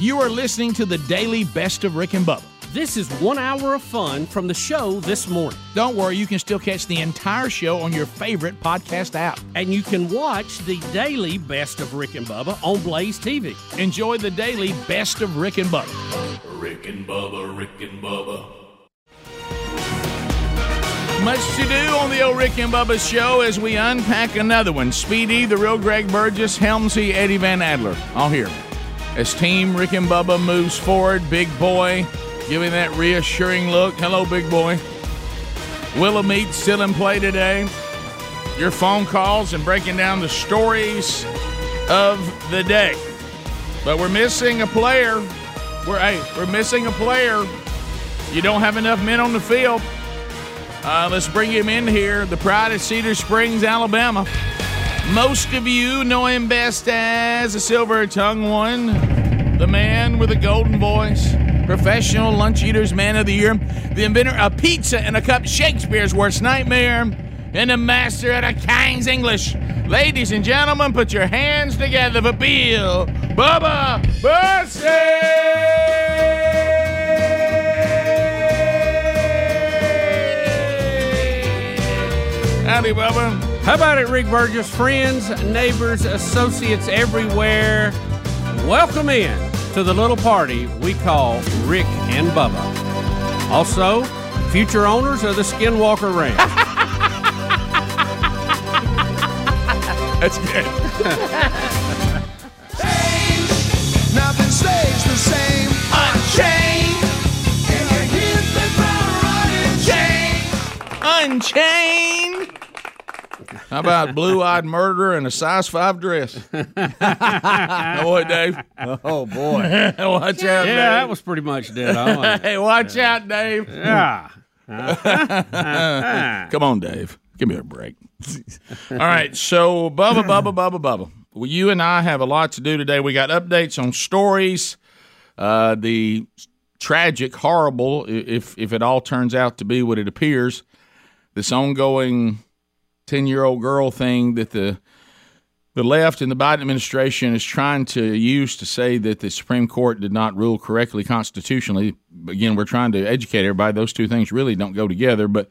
You are listening to the daily best of Rick and Bubba. This is one hour of fun from the show this morning. Don't worry, you can still catch the entire show on your favorite podcast app. And you can watch the daily best of Rick and Bubba on Blaze TV. Enjoy the daily best of Rick and Bubba. Rick and Bubba, Rick and Bubba. Much to do on the old Rick and Bubba show as we unpack another one. Speedy, the real Greg Burgess, Helmsy, Eddie Van Adler. All here. As Team Rick and Bubba moves forward, big boy giving that reassuring look. Hello, big boy. Willamette still in play today. Your phone calls and breaking down the stories of the day. But we're missing a player. We're hey, we're missing a player. You don't have enough men on the field. Uh, let's bring him in here. The pride of Cedar Springs, Alabama. Most of you know him best as the silver tongue one, the man with a golden voice, professional lunch eaters man of the year, the inventor of pizza and a cup, Shakespeare's worst nightmare, and the master of a King's English. Ladies and gentlemen, put your hands together for Bill Bubba Bussey! Howdy, Bubba. How about it, Rick Burgess? Friends, neighbors, associates everywhere, welcome in to the little party we call Rick and Bubba. Also, future owners of the Skinwalker Ranch. That's good. Nothing stays the same. Unchained. And you hit the ground running. Unchained. How about blue eyed murderer and a size five dress? Now what, Dave? Oh boy. watch out, yeah, Dave. that was pretty much dead on. Hey, watch out, Dave. Yeah. Come on, Dave. Give me a break. All right, so Bubba, Bubba, Bubba, Bubba. Well, you and I have a lot to do today. We got updates on stories, uh, the tragic, horrible, if if it all turns out to be what it appears, this ongoing ten year old girl thing that the the left and the Biden administration is trying to use to say that the Supreme Court did not rule correctly constitutionally. Again, we're trying to educate everybody; those two things really don't go together. But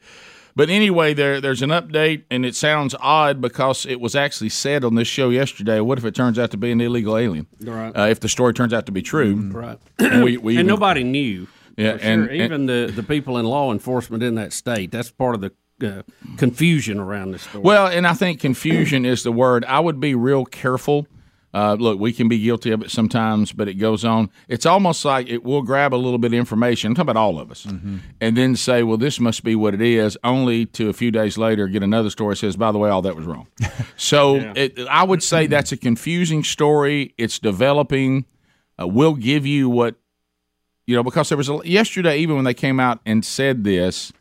but anyway, there there's an update, and it sounds odd because it was actually said on this show yesterday. What if it turns out to be an illegal alien? Right. Uh, if the story turns out to be true, Right. and we, we and even- nobody knew. Yeah, sure. and- and- even the, the people in law enforcement in that state. That's part of the uh, confusion around this story. Well, and I think confusion is the word. I would be real careful. Uh, look, we can be guilty of it sometimes, but it goes on. It's almost like it will grab a little bit of information. I'm talking about all of us, and then say, "Well, this must be what it is." Only to a few days later get another story that says, "By the way, all that was wrong." so it, I would say that's a confusing story. It's developing. Uh, we'll give you what you know because there was a, yesterday, even when they came out and said this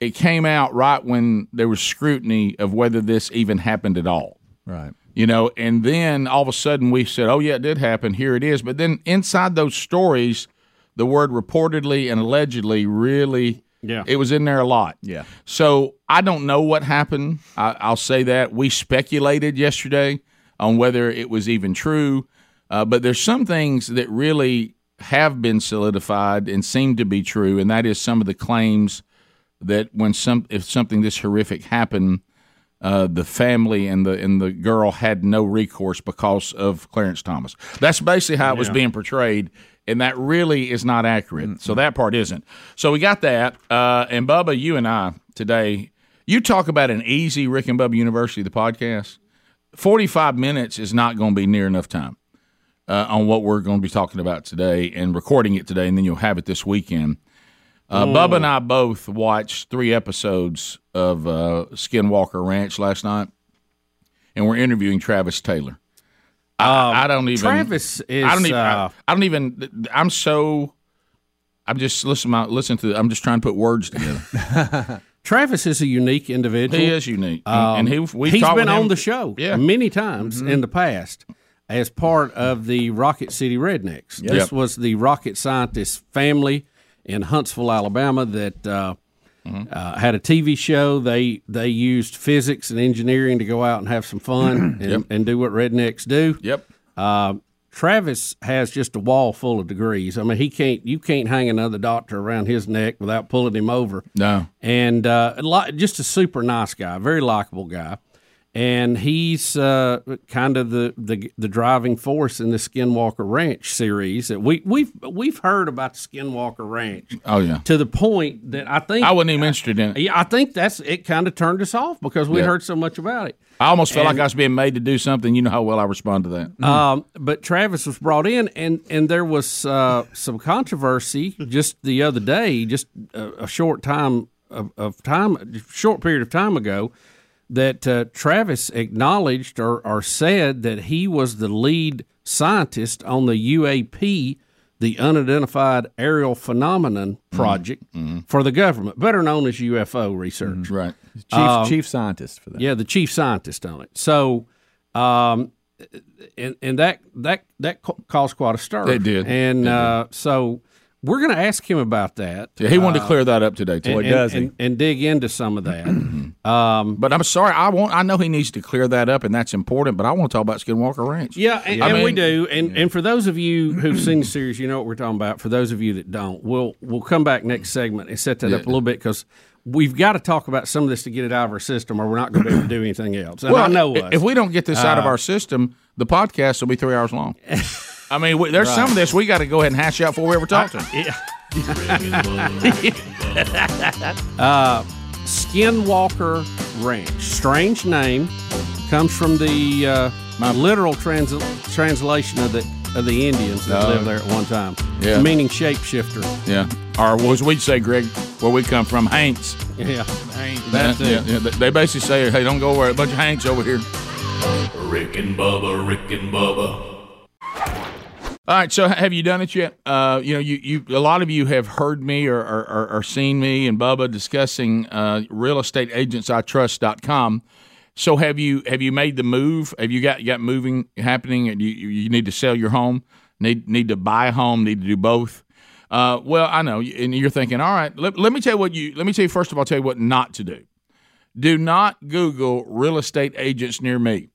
it came out right when there was scrutiny of whether this even happened at all. Right. You know, and then all of a sudden we said, "Oh yeah, it did happen. Here it is." But then inside those stories, the word reportedly and allegedly really, Yeah. it was in there a lot. Yeah. So I don't know what happened. I, I'll say that we speculated yesterday on whether it was even true, uh, but there's some things that really have been solidified and seem to be true, and that is some of the claims that when some if something this horrific happened, uh, the family and the and the girl had no recourse because of Clarence Thomas. That's basically how it was being portrayed, and that really is not accurate. So that part isn't. So we got that. Uh, and Bubba, you and I today, you talk about an easy Rick and Bubba University, the podcast. Forty-five minutes is not going to be near enough time uh, on what we're going to be talking about today and recording it today, and then you'll have it this weekend. Uh, Bubba and I both watched three episodes of uh, Skinwalker Ranch last night, and we're interviewing Travis Taylor. I, I don't even. Travis is. I don't even. I, uh, I don't even. I'm so. I'm just listen. Listen to. I'm just trying to put words together. Travis is a unique individual. he is unique, Um, and he we've he's been on the show Yeah. Mm-hmm. many times in the past as part of the Rocket City Rednecks. This was the rocket scientist family in Huntsville, Alabama, that uh, Mm-hmm. uh, had a TV show. They they used physics and engineering to go out and have some fun and, Yep. and do what rednecks do. Yep. Uh, Travis has just a wall full of degrees. I mean, he can't. You can't hang another doctor around his neck without pulling him over No. and uh, a lot, just a super nice guy, very likable guy, and he's uh, kind of the, the the driving force in the Skinwalker Ranch series. That we we've we've heard about the Skinwalker Ranch Oh yeah. to the point that I think I wasn't even interested in it. yeah, I think that's it. Kind of turned us off because we Yeah. heard so much about it. I almost felt like I was being made to do something. You know how well I respond to that. Um, but Travis was brought in, and and there was uh, some controversy just the other day, just a, a short time of, of time, short period of time ago, that uh, Travis acknowledged or, or said that he was the lead scientist on the UAP, the Unidentified Aerial Phenomenon Project for the government, better known as UFO research. right. Chief chief scientist for that. Yeah, the chief scientist on it. So, um, and and that that that caused quite a stir. It did. and uh, so we're going to ask him about that. Yeah, he wanted to clear that up today too. and, does he? and, and dig into some of that. um, But I'm sorry, I want. I know he needs to clear that up, and that's important. But I want to talk about Skinwalker Ranch. yeah, and, I and we do. And and for those of you who've seen the series, you know what we're talking about. For those of you that don't, we'll we'll come back next segment and set that up a little bit because. We've got to talk about some of this to get it out of our system, or we're not going to be able to do anything else. And I know us. Uh, if we don't get this out of our system, the podcast will be three hours long. I mean, we, there's some of this we got to go ahead and hash out before we ever talk to him. Skinwalker Ranch. Strange name. Comes from the uh, my literal trans- translation of the of the Indians that Oh. lived there at one time. Yeah. Meaning shapeshifter. Yeah, or as we'd say, Greg, where we come from, Hanks. Yeah. Hanks. That's yeah, yeah, They basically say, "Hey, don't go where a bunch of Hanks over here." Rick and Bubba, Rick and Bubba. All right, so have you done it yet? Uh, you know, you, you a lot of you have heard me or, or, or, seen me and Bubba discussing uh, realestateagentsitrust.com. So have you have you made the move? Have you got got moving happening? And you you you need to sell your home, need need to buy a home, need to do both. Uh, well, I know, and you're thinking, all right. Let, let me tell you what you. Let me tell you first of all, tell you what not to do. Do not Google real estate agents near me.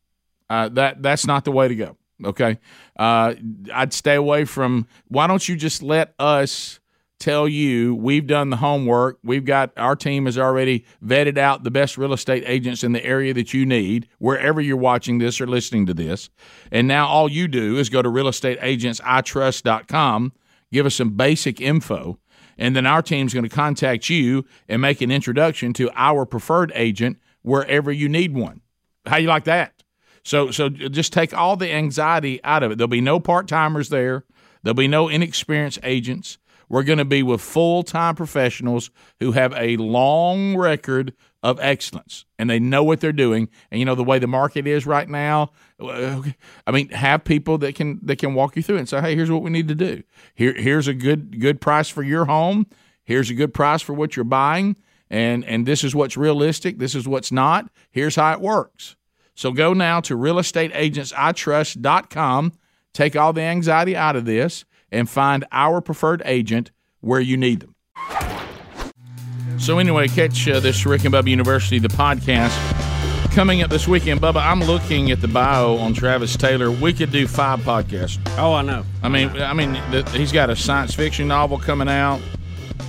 Uh, that that's not the way to go. Okay, uh, I'd stay away from. Why don't you just let us tell you we've done the homework. We've got our team has already vetted out the best real estate agents in the area that you need, wherever you're watching this or listening to this. And now all you do is go to realestateagentsitrust.com, give us some basic info, and then our team's going to contact you and make an introduction to our preferred agent wherever you need one. How you like that? So so just take all the anxiety out of it. There'll be no part timers there. There'll be no inexperienced agents. We're going to be with full time professionals who have a long record of excellence and they know what they're doing. And you know the way the market is right now. uh, I mean, have people that can that can walk you through and say, "Hey, here's what we need to do. Here here's a good good price for your home. Here's a good price for what you're buying." And, and this is what's realistic. This is what's not. Here's how it works. So go now to realestateagentsitrust.com, take all the anxiety out of this, and find our preferred agent where you need them. So anyway, catch uh, this Rick and Bubba University, the podcast. Coming up this weekend, Bubba, I'm looking at the bio on Travis Taylor. We could do five podcasts. Oh, I know. I mean, I mean, the, he's got a science fiction novel coming out.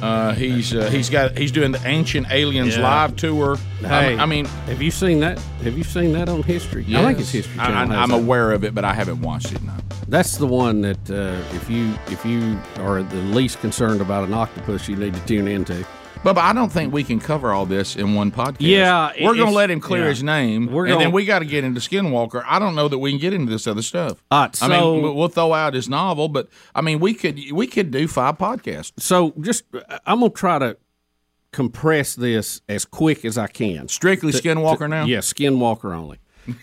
Uh, he's uh, he's got he's doing the Ancient Aliens Yeah. live tour. Hey, I, I mean, have you seen that? Have you seen that on History? I think it's History I, Channel. has am aware of it, but I haven't watched it. No. That's the one that uh, if you if you are the least concerned about an octopus, you need to tune into. But, I don't think we can cover all this in one podcast. Yeah, we're going to let him clear yeah. his name, We're and gonna- then we got to get into Skinwalker. I don't know that we can get into this other stuff. Uh, I so- mean, we- we'll throw out his novel, but I mean, we could we could do five podcasts. So just I'm gonna try to compress this as quick as I can. Strictly Skinwalker now. Yeah, Skinwalker only.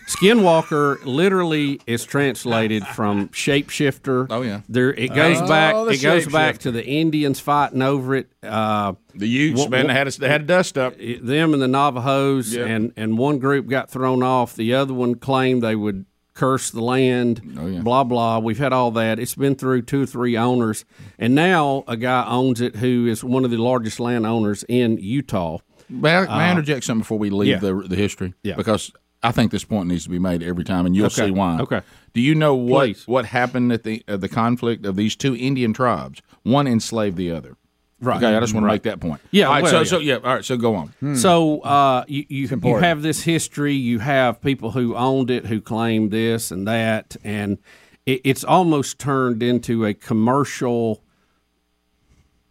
Skinwalker literally is translated from shapeshifter. Oh, yeah. there it goes Oh, back. It goes back to the Indians fighting over it. Uh, The Utes, What- man, what- they had a, they had a dust up. them and the Navajos, Yeah. and and one group got thrown off. The other one claimed they would curse the land. Oh, yeah. Blah blah. We've had all that. It's been through two or three owners, and now a guy owns it who is one of the largest landowners in Utah. May I, may I interject something before we leave yeah. the the history? Yeah. because I think this point needs to be made every time, and you'll Okay. see why. Okay. Do you know what Please. what happened at the uh, the conflict of these two Indian tribes? One enslaved the other. Right. Okay, I just want to make that point. Yeah, All right. well, so yeah. so yeah. All right. So go on. So uh, you you, you have this history. You have people who owned it who claim this and that, and it, it's almost turned into a commercial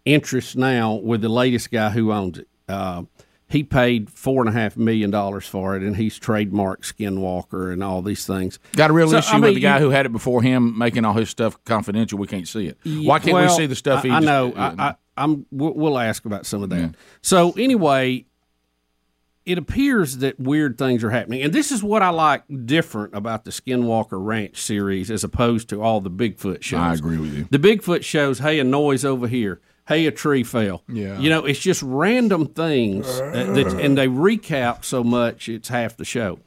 interest now with the latest guy who owns it. Uh, he paid four and a half million dollars for it, and he's trademarked Skinwalker and all these things. Got a real So, issue I with the guy you- who had it before him, making all his stuff confidential. We can't see it. Why can't we see the stuff? I, he I know. I, I, I'm. We'll, we'll ask about some of that. So anyway, it appears that weird things are happening, and this is what I like different about the Skinwalker Ranch series as opposed to all the Bigfoot shows. I agree with you. The Bigfoot shows, hey, a noise over here. Hey, a tree fell. Yeah. You know, it's just random things, uh, that, and they recap so much it's half the show.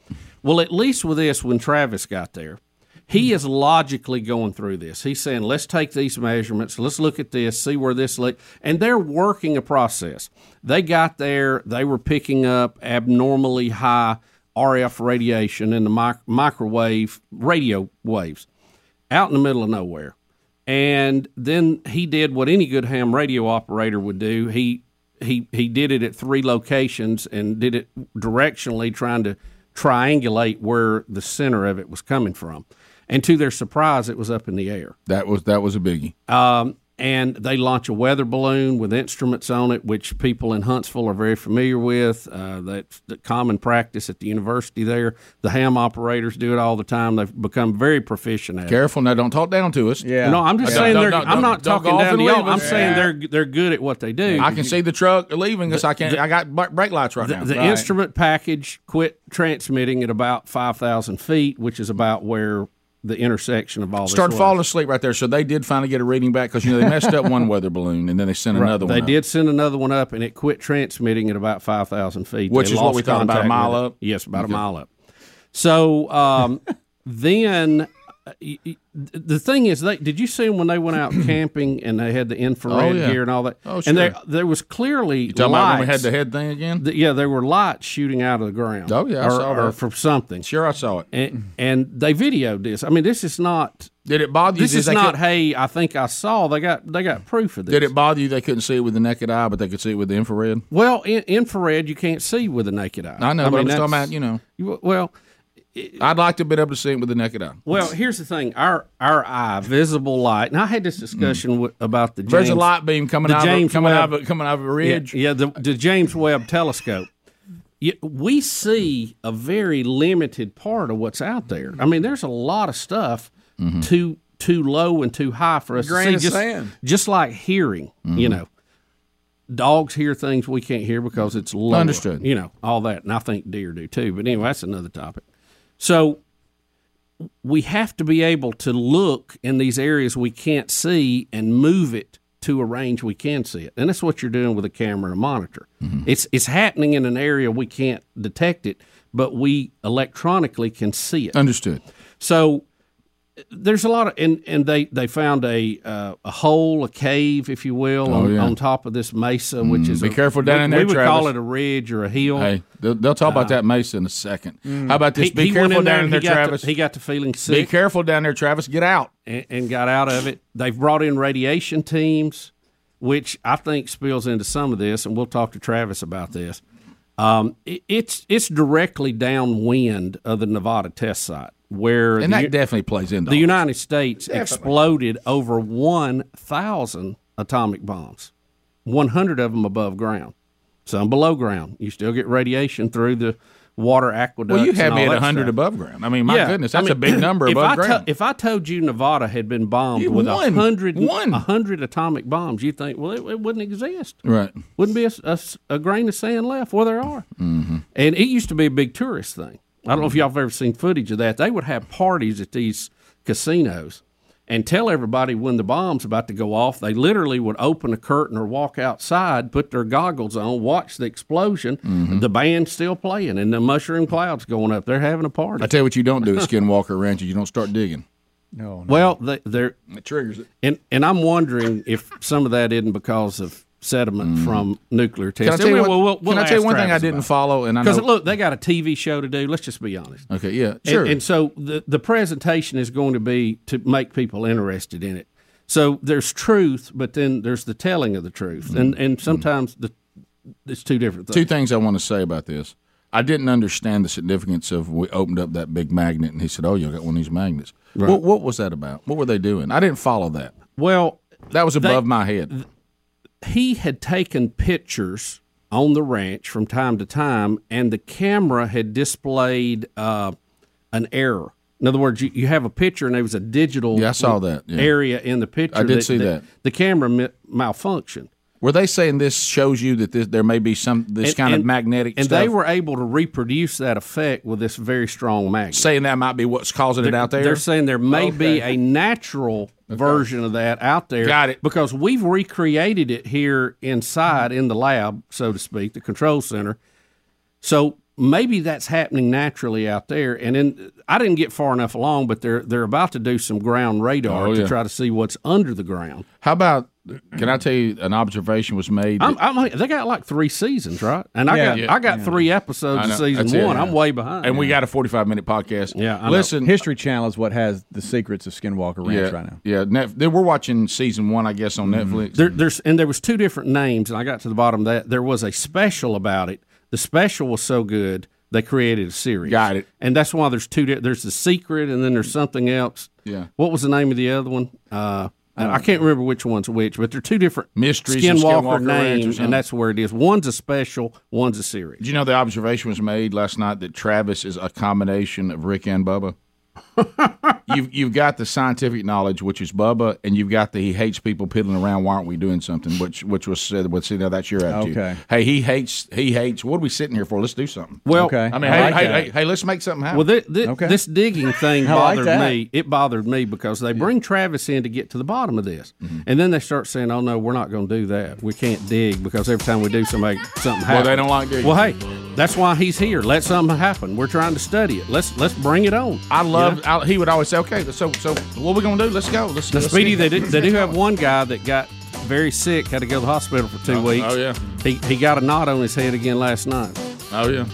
Well, at least with this, when Travis got there, he is logically going through this. He's saying, let's take these measurements, let's look at this, see where this leak, and they're working a process. They got there, they were picking up abnormally high RF radiation in the mic- microwave radio waves out in the middle of nowhere. And then he did what any good ham radio operator would do. He he he did it at three locations and did it directionally, trying to triangulate where the center of it was coming from. And to their surprise, it was up in the air. that was that was a biggie. Um, and they launch a weather balloon with instruments on it, which people in Huntsville are very familiar with. Uh, that's the common practice at the university there. The ham operators do it all the time. They've become very proficient at it. Careful now, don't talk down to us. Yeah. No, I'm just Don't- saying don't- they're. don't- I'm not don't talking down to y'all. I'm us. saying they're they're good at what they do. I can see the truck leaving us. I can't. I got brake lights right the, now. the Right. instrument package quit transmitting at about five thousand feet, which is about where the intersection of all Started falling asleep right there. So they did finally get a reading back because you know they messed up one weather balloon and then they sent Right. another one. They up. did send another one up, and it quit transmitting at about five thousand feet, Which They is what we thought, about a mile up? Yes, about a mile up. So um, then. Uh, The thing is, they did you see them when they went out camping and they had the infrared Oh, yeah. gear and all that? Oh, sure. And there, there was clearly You talking about when we had the head thing again? The- yeah, there were lights shooting out of the ground. Oh, yeah, I or, saw or from something. Sure, I saw it. And, and they videoed this. I mean, this is not. Did it bother you? This is they not. Hey, I think I saw. They got. They got proof of this. Did it bother you? They couldn't see it with the naked eye, but they could see it with the infrared. Well, in, infrared you can't see with the naked eye. I know, but I'm just talking about you know. you- Well, I'd like to have been able to see it with the naked eye. well. Here's the thing: our our eye, visible light. And I had this hmm. discussion with, about the James, There's a light beam coming the out, James of, coming out, Webb- of, coming out of a Yeah, ridge. yeah the, the James Webb Telescope. Yeah, we see a very limited part of what's out there. I mean, there's a lot of stuff mm-hmm. too too low and too high for us Grain to of see. Just, sand. just like hearing, mm-hmm. you know, dogs hear things we can't hear because it's low. Understood. You know, all that, and I think deer do too. But anyway, that's another topic. So we have to be able to look in these areas we can't see and move it to a range we can see it. And that's what you're doing with a camera and a monitor. Mm-hmm. It's it's happening in an area we can't detect it, but we electronically can see it. Understood. So there's a lot of and, and they they found a uh, a hole, a cave, if you will, on, Oh, yeah. on top of this mesa, which is be a- careful down we, in there, We would call it a ridge or a hill. Hey, they'll, they'll talk about that mesa in a second. How about this? Uh, He, Be he careful in down in there, he Travis. He got the feeling sick. Be careful down there, Travis. Get out. and, and got out of it. They've brought in radiation teams, which I think spills into some of this, and we'll talk to Travis about this. Um, it, it's it's directly downwind of the Nevada test site where And the, that definitely plays into the all United States exploded over one thousand atomic bombs, one hundred of them above ground. some below ground. You still get radiation through the water aqueducts. Well, you had me at that 100 stuff. above ground. I mean, my Yeah, goodness, I that's a big number if above I to- ground. if I told you Nevada had been bombed You with a won. hundred, Won. hundred atomic bombs, you'd think, well, it, it wouldn't exist. right. Wouldn't be a grain of sand left. Well, there are. Mm-hmm. And it used to be a big tourist thing. I don't know if y'all have ever seen footage of that. They would have parties at these casinos and tell everybody when the bomb's about to go off. They literally would open a curtain or walk outside, put their goggles on, watch the explosion. Mm-hmm. The band's still playing, and the mushroom clouds going up. They're having a party. I tell you what you don't do at Skinwalker Ranch is you don't start digging. No, no. well, they, they're It triggers it. and and I'm wondering if some of that isn't because of sediment from nuclear Mm. Can I tell you, we'll, one, we'll- we'll I tell you one thing I didn't about follow? And I Because know, look, they got a TV show to do. Let's just be honest. okay, yeah, sure. And, so the the presentation is going to be to make people interested in it. So there's truth, but then there's the telling of the truth, and and sometimes the it's two different things. Two things I want to say about this. I didn't understand the significance of we opened up that big magnet and he said, "Oh, you got one of these magnets." What, what was that about? What were they doing? I didn't follow that. Well, That was above my head. He had taken pictures on the ranch from time to time, and the camera had displayed uh, an error. In other words, you, you have a picture, and there was a digital Yeah, I saw that, yeah. area in the picture. I did see that. The camera mi- malfunctioned. Were they saying this shows you that this, there may be some this And- kind of magnetic and stuff? they were able to reproduce that effect with this very strong magnet. saying that might be what's causing it out there. They're saying there may be a natural version of that out there. Got it. Because we've recreated it here inside in the lab, so to speak, the control center. So maybe that's happening naturally out there. And then I didn't get far enough along, but they're they're about to do some ground radar Oh, to try to see what's under the ground. How about? Can I tell you an observation was made? I'm, I'm, they got like three seasons, right? And I Yeah. got Yeah. I got three episodes of season That's it. one. I'm way behind. and we got a 45 minute podcast. Yeah, I know. listen. Uh, History Channel is what has the secrets of Skinwalker Ranch Yeah, right now. yeah. Net, then we're watching season one, I guess, on mm-hmm. Netflix. There, there's and there was two different names, and I got to the bottom of that. There was a special about it. The special was so good they created a series. Got it. And that's why there's two. There's the secret, and then there's something else. Yeah. What was the name of the other one? Uh, I can't remember which one's which, but they're two different Mysteries Skinwalker, Skinwalker names, and that's where it is. One's a special, one's a series. Did you know the observation was made last night that Travis is a combination of Rick and Bubba? You've you've got the scientific knowledge, which is Bubba, and you've got the he hates people piddling around. Why aren't we doing something? Which which was said. Well, see now that's your attitude. Okay. Hey, he hates he hates. What are we sitting here for? Let's do something. Well, Okay. I mean, I hey, like hey, that. hey, hey, let's make something happen. Well, thi- thi- Okay. this digging thing I like bothered me. It bothered me because they bring Travis in to get to the bottom of this, Mm-hmm. and then they start saying, "Oh no, we're not going to do that. We can't dig because every time we do, somebody something happens." well, they don't like digging. Well, hey, that's why he's here. Let something happen. We're trying to study it. Let's let's bring it on. I love. I, he would always say, "Okay, so so what are we gonna do? Let's go. Let's." Now, let's Speedy, they do, they do have one guy that got very sick, had to go to the hospital for two oh, weeks. oh, yeah. he he got a knot on his head again last night. Oh yeah.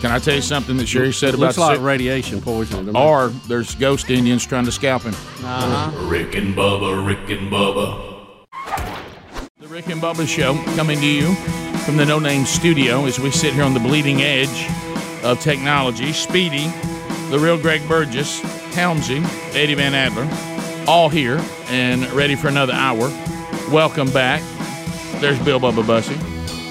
Can I tell you something that Sheri said It about looks like sick- radiation poisoning. Or there's ghost Indians trying to scalp him. Uh-huh. Rick and Bubba, Rick and Bubba. The Rick and Bubba Show coming to you from the No Name Studio as we sit here on the bleeding edge of technology. Speedy, the real Greg Burgess, Helmsy, Eddie Van Adler, all here and ready for another hour. Welcome back. There's Bill Bubba Bussey.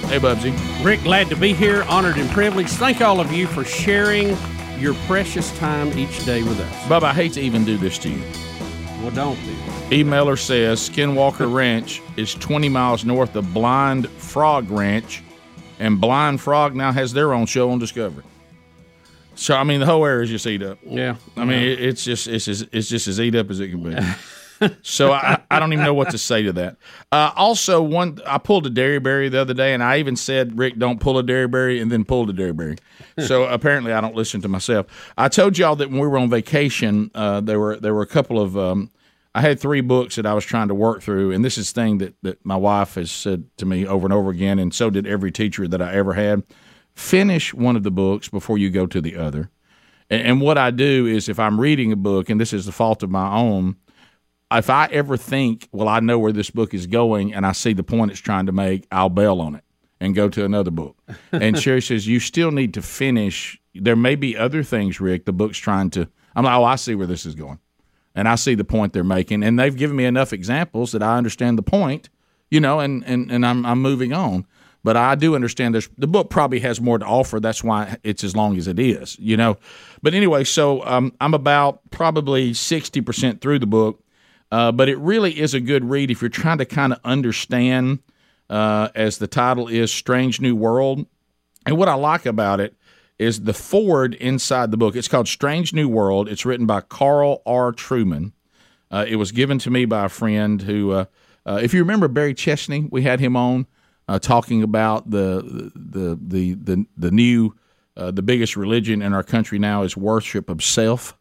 Hey, Bubsy. Rick, glad to be here, honored and privileged. Thank all of you for sharing your precious time each day with us. Bubba, I hate to even do this to you. Well, don't do. It. Emailer says Skinwalker Ranch is 20 miles north of Blind Frog Ranch, and Blind Frog now has their own show on Discovery. So I mean, the whole area is just eat up. Yeah. I mean, it, it's just it's as, it's just as eat up as it can be. so I, I don't even know what to say to that. Uh, also, one I pulled a Derryberry the other day, and I even said, "Rick, don't pull a Derryberry," and then pulled a Derryberry. so apparently, I don't listen to myself. I told y'all that when we were on vacation, uh, there were there were a couple of um, I had three books that I was trying to work through, and this is the thing that that my wife has said to me over and over again, and so did every teacher that I ever had. Finish one of the books before you go to the other. And, and what I do is, if I'm reading a book, and this is the fault of my own, if I ever think, well, I know where this book is going, and I see the point it's trying to make, I'll bail on it and go to another book. And Sheri says, you still need to finish. There may be other things, Rick, the book's trying to. I'm like, oh, I see where this is going. And I see the point they're making. And they've given me enough examples that I understand the point, you know, and, and, and I'm, I'm moving on. But I do understand there's the book probably has more to offer. That's why it's as long as it is, you know. But anyway, so um, I'm about probably sixty percent through the book, uh, but it really is a good read if you're trying to kind of understand, uh, as the title is, "Strange New World." And what I like about it is the foreword inside the book. It's called Strange New World. It's written by Carl R. Trueman. Uh, it was given to me by a friend who, uh, uh, if you remember Barry Chesney, we had him on uh, talking about the the the the the new. Uh, the biggest religion in our country now is worship of self,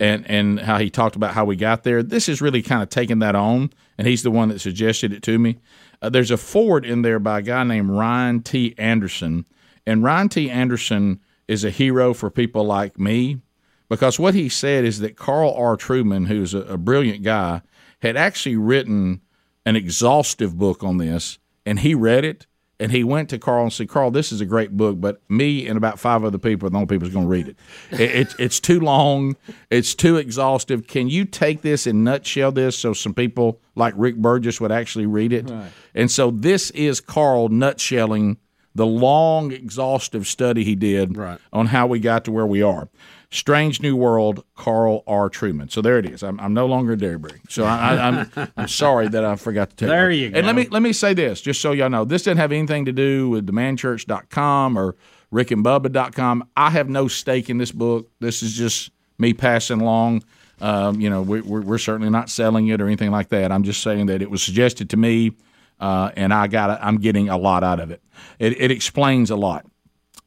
and and how he talked about how we got there. This is really kind of taking that on, and he's the one that suggested it to me. Uh, there's a foreword in there by a guy named Ryan T. Anderson, and Ryan T. Anderson is a hero for people like me because what he said is that Carl R. Trueman, who's a, a brilliant guy, had actually written an exhaustive book on this, and he read it. And he went to Carl and said, "Carl, this is a great book, but me and about five other people are the only people who's going to read it. it, it. It's too long. It's too exhaustive. Can you take this and nutshell this so some people like Rick Burgess would actually read it? And so this is Carl nutshelling the long, exhaustive study he did Right. on how we got to where we are. Strange New World, Carl R. Trueman. So there it is. I'm, I'm no longer Derryberry. So I, I, I'm I'm sorry that I forgot to tell you. There you. you And let me let me say this, just so y'all know, this didn't have anything to do with themanchurch.com or rickandbubba.com. I have no stake in this book. This is just me passing along. Um, you know, we, we're, we're certainly not selling it or anything like that. I'm just saying that it was suggested to me, uh, and I got I'm getting a lot out of it. It, it explains a lot.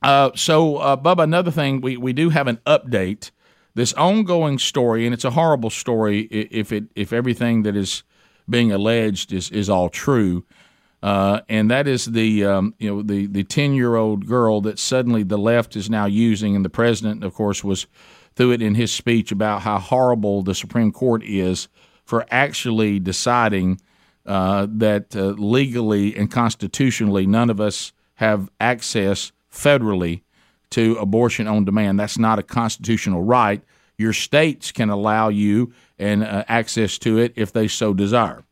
Uh, so, uh, Bubba, another thing, we, we do have an update. This ongoing story, and it's a horrible story if it if everything that is being alleged is, is all true. Uh, and that is the um, you know the the ten year old girl that suddenly the left is now using, and the president, of course, was through it in his speech about how horrible the Supreme Court is for actually deciding uh, that uh, legally and constitutionally none of us have access federally to abortion on demand. That's not a constitutional right. Your states can allow you and uh, access to it if they so desire.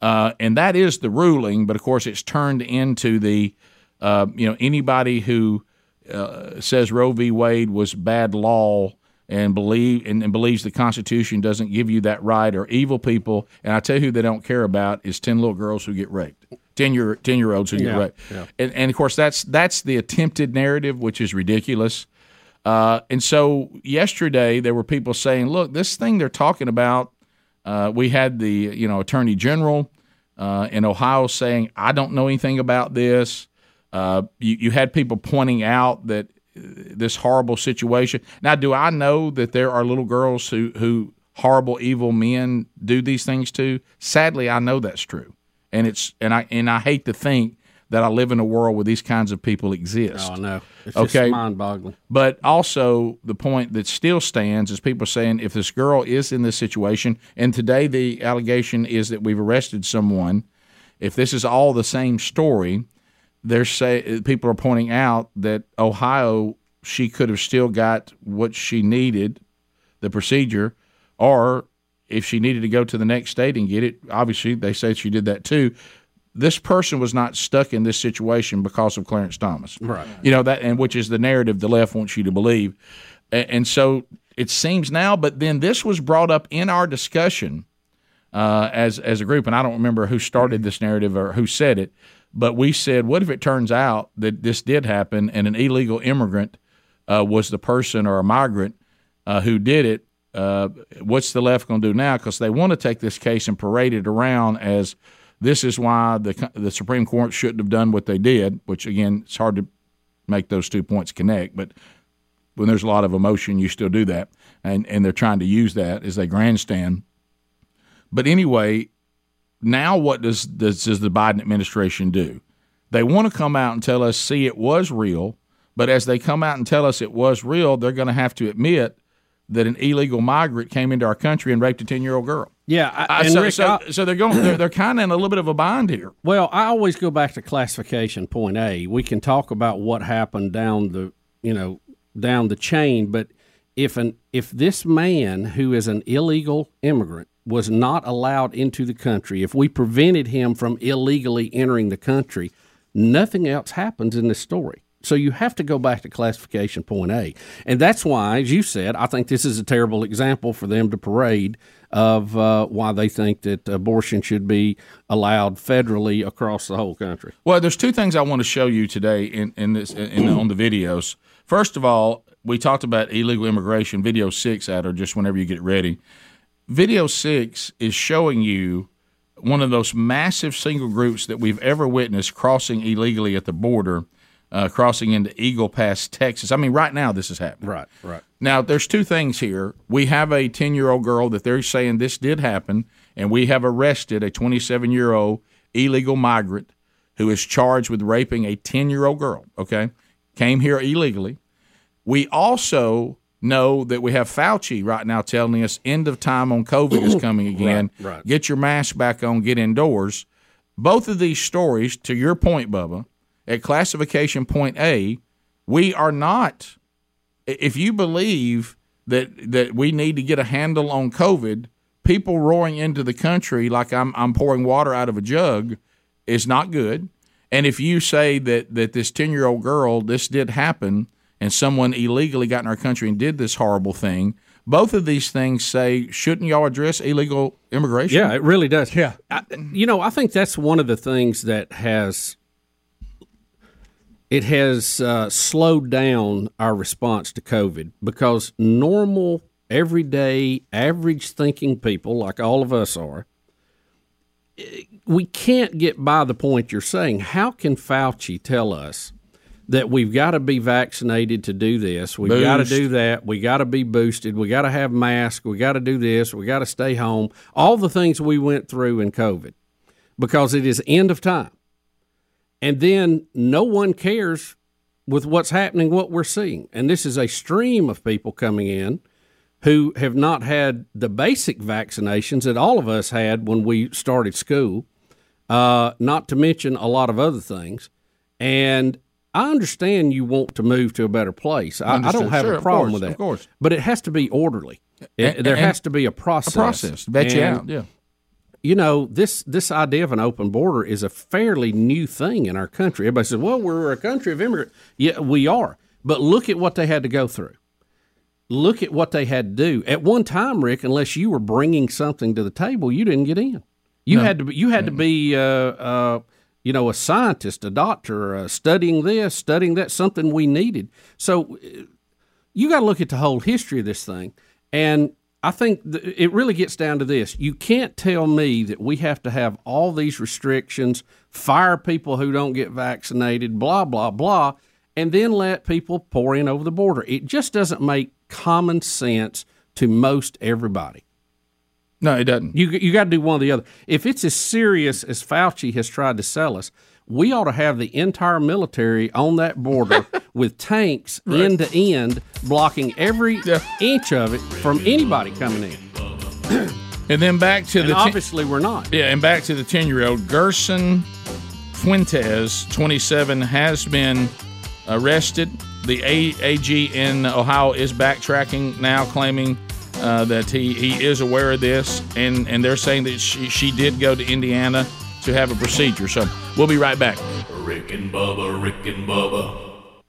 Uh, and that is the ruling, but of course it's turned into the, uh, you know, anybody who uh, says Roe v. Wade was bad law and believe and, and believes the Constitution doesn't give you that right are evil people. And I tell you who they don't care about is ten little girls who get raped, ten year ten year olds who get Yeah, raped. yeah. And, and of course that's that's the attempted narrative, which is ridiculous. Uh, and so yesterday there were people saying, "Look, this thing they're talking about." Uh, we had the you know attorney general uh, in Ohio saying, "I don't know anything about this." Uh, you, you had people pointing out that uh, this horrible situation. Now, do I know that there are little girls who who horrible evil men do these things to? Sadly, I know that's true, and it's and I and I hate to think that I live in a world where these kinds of people exist. Oh no, it's Okay. mind-boggling. But also, the point that still stands is people saying if this girl is in this situation, and today the allegation is that we've arrested someone, if this is all the same story, they're say people are pointing out that Ohio she could have still got what she needed, the procedure, or if she needed to go to the next state and get it, obviously they say she did that too. This person was not stuck in this situation because of Clarence Thomas, Right. You know that, and which is the narrative the left wants you to believe, and, and so it seems now. But then this was brought up in our discussion uh, as as a group, and I don't remember who started this narrative or who said it, but we said, what if it turns out that this did happen and an illegal immigrant uh, was the person or a migrant uh, who did it? Uh, what's the left going to do now? Because they want to take this case and parade it around as this is why the the Supreme Court shouldn't have done what they did. Which again, it's hard to make those two points connect, but when there's a lot of emotion, you still do that, and and they're trying to use that as they grandstand. But anyway, now what does, does does the Biden administration do? They want to come out and tell us, see, it was real. But as they come out and tell us it was real, they're going to have to admit that an illegal migrant came into our country and raped a ten year old girl. Yeah, I, so, Rick, so, I- so they're going. They're, they're kind of in a little bit of a bind here. Well, I always go back to classification point A. We can talk about what happened down the, you know, down the chain, but if an if this man who is an illegal immigrant was not allowed into the country, if we prevented him from illegally entering the country, Nothing else happens in this story. So you have to go back to classification point A. And that's why, as you said, I think this is a terrible example for them to parade of uh, why they think that abortion should be allowed federally across the whole country. Well, there's two things I want to show you today in, in this in, on the videos. First of all, we talked about illegal immigration. Video six, at or just whenever you get ready. Video six is showing you one of those massive single groups that we've ever witnessed crossing illegally at the border uh, crossing into Eagle Pass, Texas. I mean, right now this is happening. Right, right. Now, there's two things here. We have a 10 year old girl that they're saying this did happen, and we have arrested a 27 year old illegal migrant who is charged with raping a 10 year old girl, okay? Came here illegally. We also know that we have Fauci right now telling us end of time on COVID is coming again. Right, right. Get your mask back on, get indoors. Both of these stories, to your point, Bubba, at classification point A, we are not. If you believe that that we need to get a handle on COVID, people roaring into the country like I'm I'm pouring water out of a jug is not good. And if you say that that this ten year old girl this did happen and someone illegally got in our country and did this horrible thing, both of these things say shouldn't y'all address illegal immigration? Yeah, it really does. Yeah. I, you know, I think that's one of the things that has it has uh, slowed down our response to COVID because normal, everyday, average thinking people, like all of us are, we can't get by the point you're saying. How can Fauci tell us that we've got to be vaccinated to do this? We've got to do that. We got to be boosted. We got to have masks. We got to do this. We got to stay home. All the things we went through in COVID because it is end of time and then no one cares with what's happening, what we're seeing. And this is a stream of people coming in who have not had the basic vaccinations that all of us had when we started school, uh, not to mention a lot of other things. And I understand you want to move to a better place. I, I don't have Sure, a problem course, with that. of course. But it has to be orderly. It- And- there and- has to be a A process. process. Bet you out. Yeah. You know this this idea of an open border is a fairly new thing in our country. Everybody says, "Well, we're a country of immigrants." Yeah, we are. But look at what they had to go through. Look at what they had to do. At one time, Rick, unless you were bringing something to the table, you didn't get in. You had to. be- You had to be. Uh, uh, you know, a scientist, a doctor, uh, studying this, studying that, something we needed. So uh, you got to look at the whole history of this thing. And I think th- it really gets down to this. You can't tell me that we have to have all these restrictions, fire people who don't get vaccinated, blah, blah, blah, and then let people pour in over the border. It just doesn't make common sense to most everybody. No, it doesn't. You you got to do one or the other. If it's as serious as Fauci has tried to sell us, we ought to have the entire military on that border with tanks end to end, blocking every Yeah. inch of it from anybody coming in. And then back to And the ten- obviously, we're not. yeah, and back to the ten year old Gerson Fuentes, twenty seven, has been arrested. The AG in Ohio is backtracking now, claiming uh, that he, he is aware of this, and, and they're saying that she, she did go to Indiana to have a procedure. So we'll be right back. Rick and Bubba, Rick and Bubba,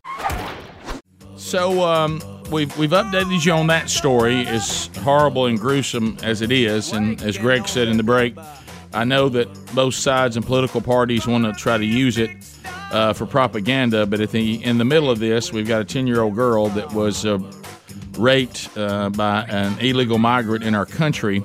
So um, we've we've updated you on that story, as horrible and gruesome as it is, and as Greg said in the break, I know that both sides and political parties want to try to use it uh, for propaganda. But at the in the middle of this, we've got a ten year old girl that was uh, raped uh, by an illegal migrant in our country.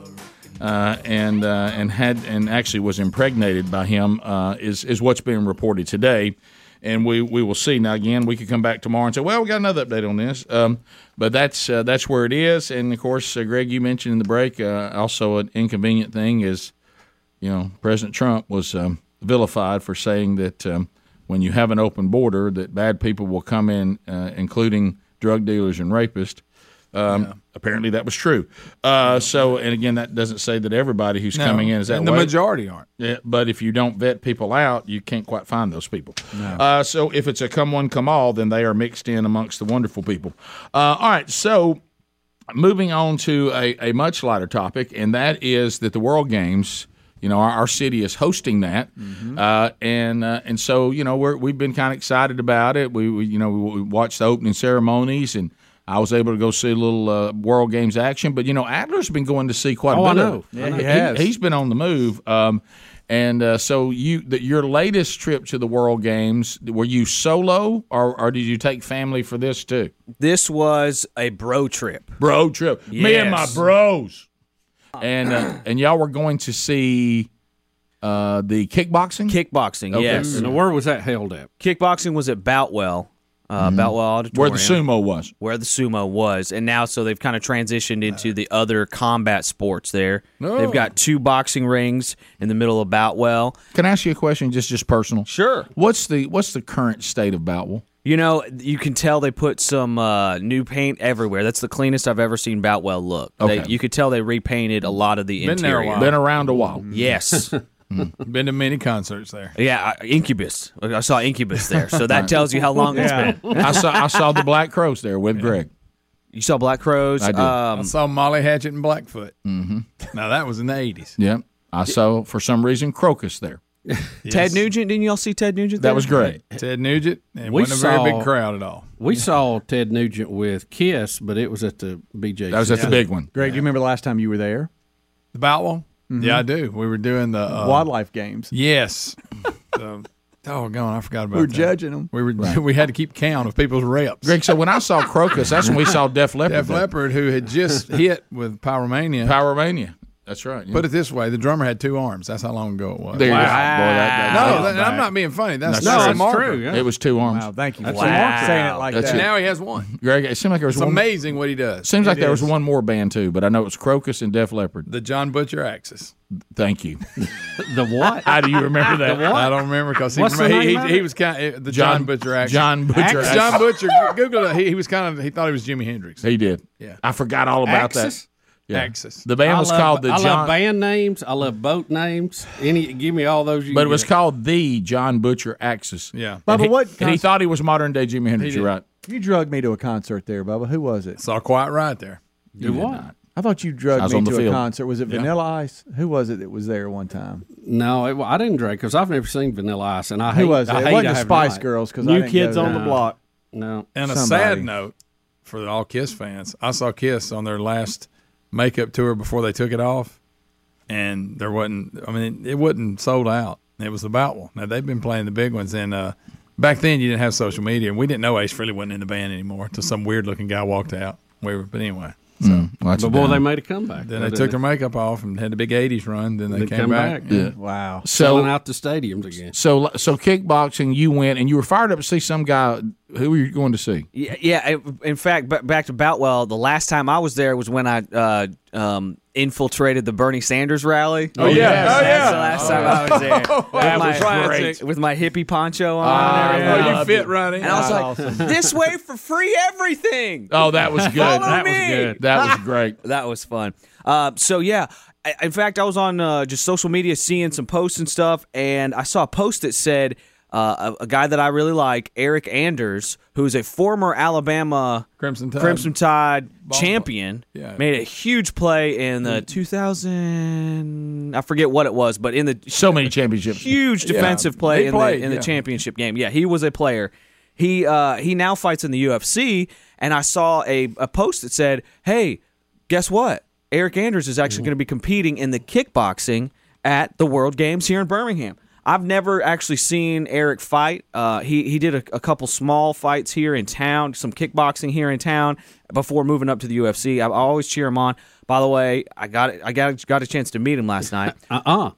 Uh, and uh, and had and actually was impregnated by him uh, is is what's being reported today, and we, we will see. Now again, we could come back tomorrow and say, well, we got another update on this, um, but that's uh, that's where it is. And of course, uh, Greg, you mentioned in the break uh, also an inconvenient thing is, you know, President Trump was um, vilified for saying that um, when you have an open border, that bad people will come in, including drug dealers and rapists. Um, Apparently, that was true. Uh, so, and again, that doesn't say that everybody who's coming in is that and the way. majority aren't. Yeah, but if you don't vet people out, you can't quite find those people. Uh, so if it's a come one, come all, then they are mixed in amongst the wonderful people. Uh, all right, so moving on to a, a much lighter topic, and that is that the World Games you know, our, our city is hosting that, uh, and uh, and so you know we're, we've been kind of excited about it. We, we you know we watched the opening ceremonies, and I was able to go see a little uh, World Games action. But you know, Adler's been going to see quite Oh, a I bit know. of it. Yeah, he He- has. he's been on the move. Um, and uh, so you, the, your latest trip to the World Games, were you solo, or, or did you take family for this too? This was a bro trip. Bro trip, me and my bros, and uh, and y'all were going to see uh, the kickboxing. Kickboxing, Okay. yes. And where was that held at? Kickboxing was at Boutwell, uh, Boutwell Auditorium. where the sumo was. where the sumo was, and now so they've kind of transitioned into the other combat sports. There, they've got two boxing rings in the middle of Boutwell. Can I ask you a question, just just personal? Sure. What's the what's the current state of Boutwell? You know, you can tell they put some uh, new paint everywhere. That's the cleanest I've ever seen Boutwell look. They, Okay. you could tell they repainted a lot of the Been there a interior. while. Been around a while. Yes. Been to many concerts there. yeah, uh, Incubus. I saw Incubus there, so that tells you how long it's been. I saw I saw the Black Crowes there with Greg. You saw Black Crowes. I did. I Um, saw Molly Hatchet and Blackfoot. Mm-hmm. Now that was in the eighties. Yep. I saw for some reason Krokus there. Ted Nugent. Didn't y'all see Ted Nugent? That was great. Ted Nugent, and We wasn't a very saw- big crowd at all. We saw Ted Nugent with Kiss, but it was at the BJ. That was at the big one. Greg, do you remember the last time you were there? The Boutwell? Yeah, I do. We were doing the uh, Wildlife games. Yes. the, oh, gone. I forgot about We were that. judging them. We were. We had to keep count of people's reps. Greg, so when I saw Krokus, that's when we saw Def Leppard. Def there. Leppard, who had just hit with Pyromania. Power Mania. That's right. yeah. Put it this way: the drummer had two arms. That's how long ago it was. there you go. Boy, that, that, no, that- that- I'm not being funny. That's, That's that's true. a true. Yeah. It was two arms. Wow, thank you That's for a marker. saying it like That's that. it. Now he has one. Greg, it seemed like there was It's one. amazing what he does. Seems like It there was one more band too, but I know it was Krokus and Def Leppard. The John Butcher Axis. Thank you. The what? How do you remember that? I don't remember because he, he, he, he was kind of eh, the John, Butcher Axis. John Butcher. Axis? John Butcher. Google it. He, he was kind of he thought he was Jimi Hendrix. He did. Yeah. I forgot all about Axis? that. Yeah. Axis. The band I was love, called the I John, love band names. I love boat names. Any, give me all those. You but it can was get. called the John Butcher Axis. Yeah. And Bubba, he, what and he thought he was modern day Jimi Hendrix. did. You're right. You drugged me to a concert there, Bubba. Who was it? Saw quite right there. You what? I thought you I drugged me on the to a concert. Was it Vanilla Ice? Who was it that was there one time? No, it, I didn't drink because I've never seen Vanilla Ice, and I Who hate. was it? I It wasn't the Spice not. Girls because I New didn't Kids go on there. the Block. No, And a sad note for all Kiss fans, I saw Kiss on their last makeup tour before they took it off, and there wasn't. I mean, it, it wasn't sold out. It was the Boutwell. Now they've been playing the big ones, and uh, back then you didn't have social media, and we didn't know Ace Frehley wasn't in the band anymore until some weird looking guy walked out. We were, but anyway. So Well, but boy, down. they made a comeback. then though, they took their makeup off and had the big '80s run. Then they, They came back. back. Yeah. Wow. selling out the stadiums again. so so kickboxing, you went and you were fired up to see some guy. Who were you going to see? Yeah, yeah. In fact, back to Boutwell, the last time I was there was when I uh, um, infiltrated the Bernie Sanders rally. Oh, yeah. Oh, That's the last time I was there. with, That my, was classic. with my hippie poncho on. Ah, and yeah. everything. Oh, you fit in. And I was like, this way for free everything. Oh, that was good. That me. was good. That was great. That was fun. Uh, so yeah, I, in fact, I was on uh, just social media seeing some posts and stuff, and I saw a post that said uh, a, a guy that I really like, Eric Anders, who's a former Alabama Crimson Tide. Crimson Tide champion, Yeah. made a huge play in the 2000. I forget what it was, but in the So many championships. huge defensive play He in played, the in the championship game. Yeah, he was a player. He uh, he now fights in the UFC, and I saw a, a post that said, "Hey, guess what? Eric Anders is actually going to be competing in the kickboxing at the World Games here in Birmingham." I've never actually seen Eric fight. Uh, he he did a, a couple small fights here in town, some kickboxing here in town before moving up to the UFC. I, I always cheer him on. By the way, I got I got got a chance to meet him last night. Uh uh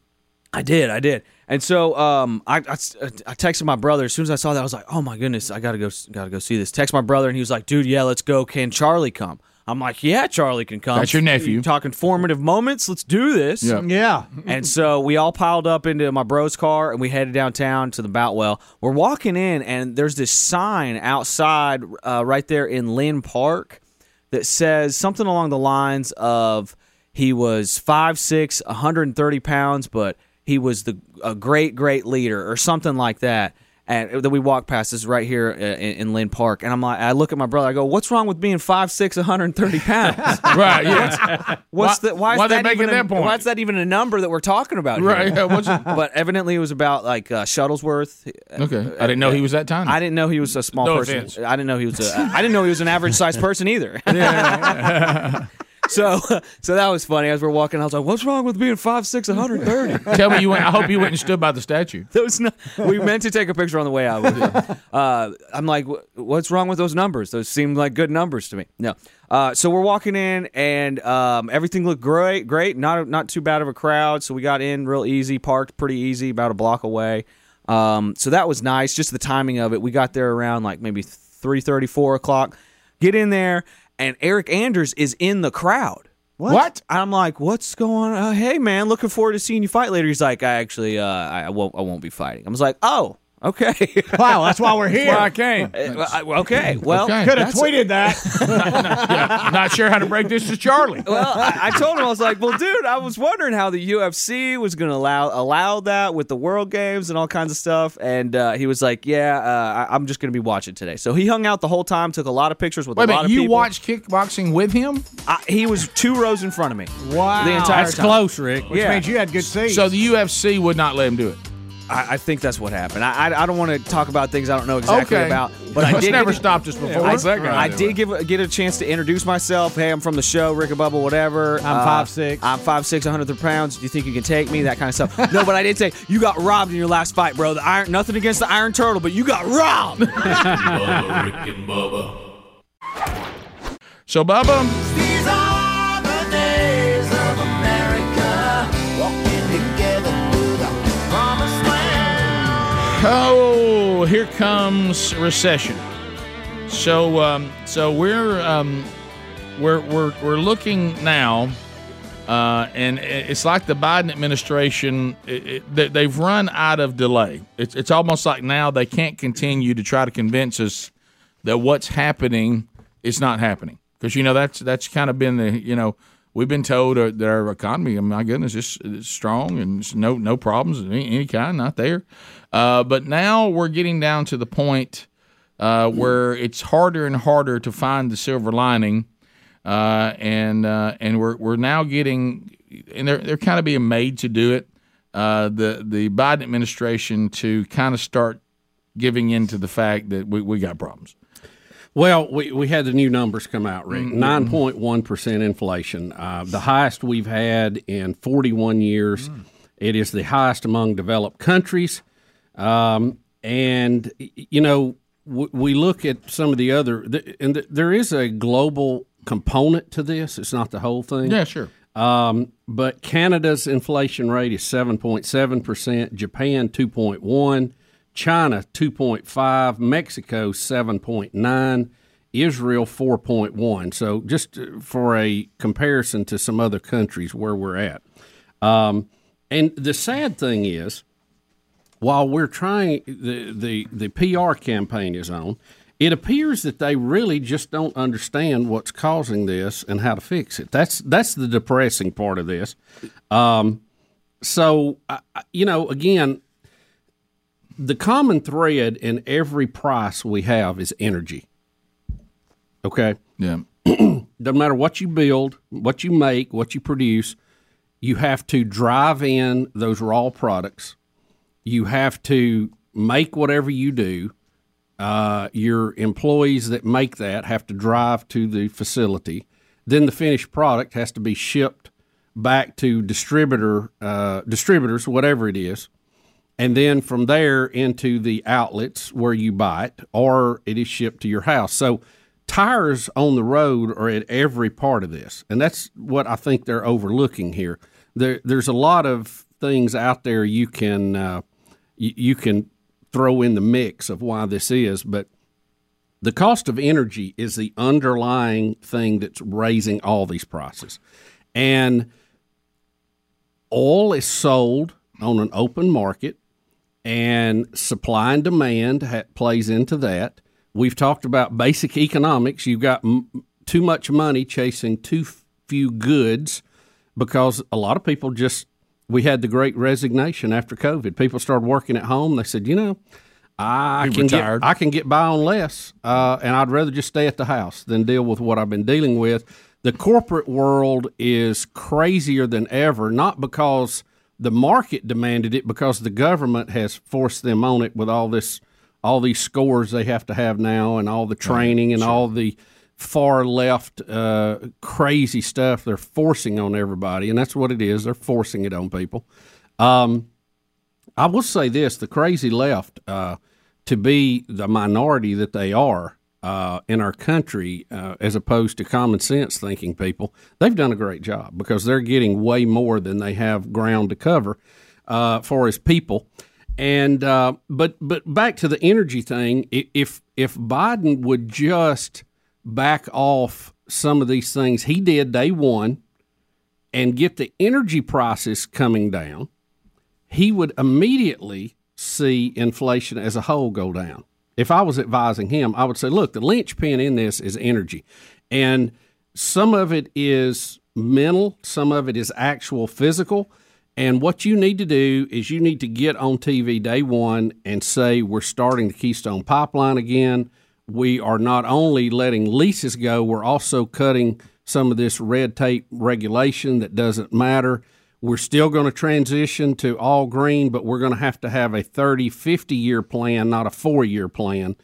I did, I did, and so um, I, I, I texted my brother as soon as I saw that. I was like, "Oh my goodness, I gotta go, gotta go see this." Text my brother, and he was like, "Dude, yeah, let's go. Can Charlie come?" I'm like, "Yeah, Charlie can come." That's your nephew. Talking formative moments. Let's do this. Yeah. Yeah. And so we all piled up into my bro's car and we headed downtown to the Boutwell. We're walking in and there's this sign outside uh, right there in Linn Park that says something along the lines of he was 5'6, 130 pounds, but he was the a great, great leader or something like that. And then we walk past this right here uh, in, in Linn Park, and I'm like, I look at my brother, I go, "What's wrong with being five six, 130 pounds? right? Yeah. What's Why- the why is why that making even a- that point? Why is that even a number that we're talking about? here? Right, yeah, but evidently it was about like uh, Shuttlesworth. Okay. I didn't know he was that tiny. I didn't know he was a small No person. offense. I didn't know he was a. I didn't know he was an average sized person either. so, so that was funny. As we're walking, I was like, "What's wrong with being five six, 130?" Tell me you went. I hope you went and stood by the statue. Those we meant to take a picture on the way out. Uh, I'm like, what's wrong with those numbers? Those seem like good numbers to me. No. Uh, so we're walking in, and um, everything looked great. Great, not not too bad of a crowd. So we got in real easy, parked pretty easy, about a block away. Um, so that was nice. Just the timing of it. We got there around like maybe three thirty, four o'clock. Get in there, and Eric Anders is in the crowd. What? what? I'm like, what's going on? Uh, hey, man, looking forward to seeing you fight later. He's like, I actually, uh, I I won't, I won't be fighting. I was like, oh, okay. Wow, that's why we're here. Where I came. Uh, okay, well, Okay. Could have that's- tweeted that. Not sure how to break this to Charlie. Well, I, I told him I was like, "Well, dude, I was wondering how the UFC was going to allow allow that with the World Games and all kinds of stuff." And uh, he was like, "Yeah, uh, I, I'm just going to be watching today." So he hung out the whole time, took a lot of pictures with Wait a a lot minute. of You people. watched kickboxing with him? I, he was two rows in front of me. Wow. The entire That's time. close, Rick. Which Yeah. means you had good seats. So the UFC would not let him do it. I, I think that's what happened. I, I, I don't want to talk about things I don't know exactly Okay. about, but I That's did never get- stopped us before. I, what's that gonna I do? did give get a chance to introduce myself. Hey, I'm from the show, Rick and Bubba, whatever. I'm Uh, 5'6". I'm 5'6", 100 pounds. Do you think you can take me? That kind of stuff. no, but I did say you got robbed in your last fight, bro. The iron, nothing against the Iron Turtle, but you got robbed. Bubba, Rick and Bubba. So, Bubba, oh, here comes recession. So, um, so we're um, we're we're we're looking now, uh, and it's like the Biden administration. It, it, they- they've run out of delay. It's it's almost like now they can't continue to try to convince us that what's happening is not happening because you know that's that's kind of been the you know we've been told that our economy, oh my goodness, is, is strong and no no problems of any, any kind, not there. Uh, but now we're getting down to the point uh, where it's harder and harder to find the silver lining, uh, and uh, and we're we're now getting and they're they're kind of being made to do it. Uh, the the Biden administration to kind of start giving in to the fact that we, we got problems. Well, we, we had the new numbers come out, Rick. Mm-hmm. 9.1% inflation, uh, the highest we've had in 41 years. Mm. It is the highest among developed countries. Um, and, you know, w- we look at some of the other, th- and th- there is a global component to this. It's not the whole thing. Yeah, sure. Um, but Canada's inflation rate is 7.7%, Japan 2.1, China 2.5, Mexico 7.9, Israel 4.1. So just uh, for a comparison to some other countries where we're at. Um, and the sad thing is, while we're trying the, the the PR campaign is on, it appears that they really just don't understand what's causing this and how to fix it. That's that's the depressing part of this. Um, so I- you know, again, the common thread in every price we have is energy. Okay, Yeah. doesn't matter what you build, what you make, what you produce, you have to drive in those raw products. You have to make whatever you do. Uh, your employees that make that have to drive to the facility. Then the finished product has to be shipped back to distributor uh, distributors, whatever it is, and then from there into the outlets where you buy it, or it is shipped to your house. So tires on the road are at every part of this, and that's what I think they're overlooking here. There, there's a lot of things out there you can uh, you, you can throw in the mix of why this is, but the cost of energy is the underlying thing that's raising all these prices, and oil is sold on an open market and supply and demand ha- plays into that. We've talked about basic economics. You've got m- too much money chasing too f- few goods because a lot of people just we had the great resignation after COVID. People started working at home. They said, you know, I can retired. get I can get by on less, uh, and I'd rather just stay at the house than deal with what I've been dealing with. The corporate world is crazier than ever, not because the market demanded it, because the government has forced them on it with all this, all these scores they have to have now, and all the training and all the far left uh, crazy stuff they're forcing on everybody, and that's what it is. They're forcing it on people. Um, I will say this: the crazy left, uh, to be the minority that they are uh, in our country, uh, as opposed to common sense thinking people, they've done a great job because they're getting way more than they have ground to cover uh, for as people. And uh, but but back to the energy thing, if if Biden would just back off some of these things he did day one and get the energy prices coming down he would immediately see inflation as a whole go down. If I was advising him, I would say, look, the linchpin in this is energy. And some of it is mental, some of it is actual physical. And what you need to do is you need to get on TV day one and say, we're starting the Keystone Pipeline again. We are not only letting leases go, we're also cutting some of this red tape regulation that doesn't matter. We're still going to transition to all green, but we're going to have to have a 30, 50 year plan, not a four year plan,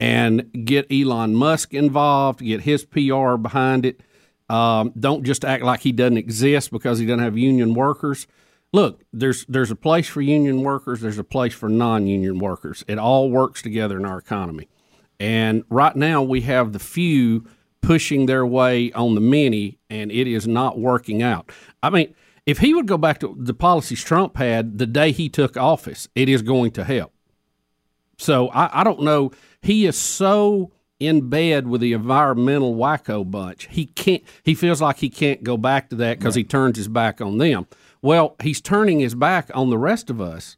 and get Elon Musk involved, get his PR behind it. Um, don't just act like he doesn't exist because he doesn't have union workers. Look, there's there's a place for union workers, there's a place for non-union workers. It all works together in our economy. And right now we have the few pushing their way on the many, and it is not working out. I mean, if he would go back to the policies Trump had the day he took office, it is going to help. So I, I don't know. He is so in bed with the environmental wacko bunch. He can't. He feels like he can't go back to that because he turns his back on them. Well, he's turning his back on the rest of us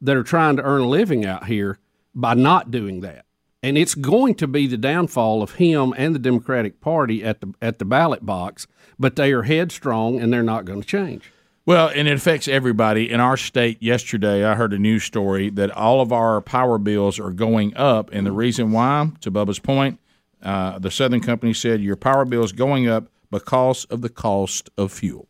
that are trying to earn a living out here by not doing that. And it's going to be the downfall of him and the Democratic Party at the at the ballot box. But they are headstrong and they're not going to change. Well, and it affects everybody. In our state yesterday, I heard a news story that all of our power bills are going up. And the reason why, to Bubba's point, uh, the Southern Company said your power bill is going up because of the cost of fuel.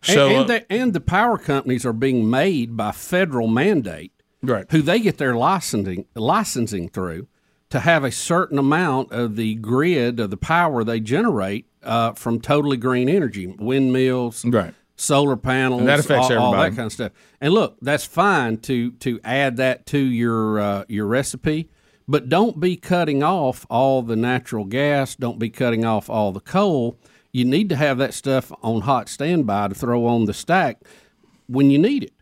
So, and, uh, and, the, and the power companies are being made by federal mandate, right. who they get their licensing licensing through to have a certain amount of the grid of the power they generate uh, from totally green energy, windmills, right. solar panels, And that affects all, all that everybody. kind of stuff. And look, that's fine to to add that to your uh, your recipe, but don't be cutting off all the natural gas. Don't be cutting off all the coal. You need to have that stuff on hot standby to throw on the stack when you need it.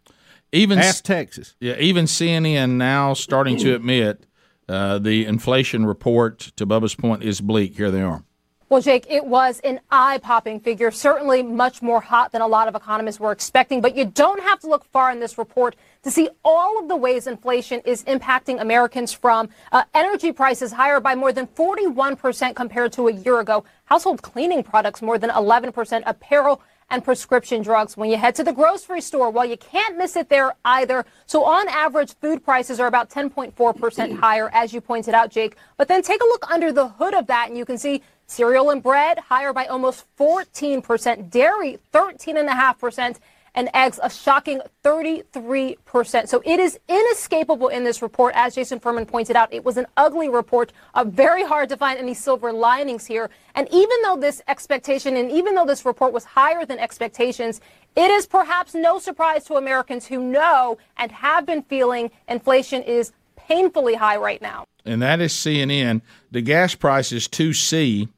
Even Ask Texas. Yeah, even CNN now starting to admit uh, the inflation report, to Bubba's point, is bleak. Here they are. Well, Jake, it was an eye popping figure, certainly much more hot than a lot of economists were expecting. But you don't have to look far in this report to see all of the ways inflation is impacting Americans from uh, energy prices higher by more than 41% compared to a year ago, household cleaning products more than 11%, apparel and prescription drugs. When you head to the grocery store, well, you can't miss it there either. So on average, food prices are about 10.4% higher, as you pointed out, Jake. But then take a look under the hood of that, and you can see cereal and bread higher by almost 14%, dairy 13.5%, and eggs a shocking 33%. So it is inescapable in this report. As Jason Furman pointed out, it was an ugly report, uh, very hard to find any silver linings here. And even though this expectation and even though this report was higher than expectations, it is perhaps no surprise to Americans who know and have been feeling inflation is painfully high right now. and that is CNN. The gas price is two C.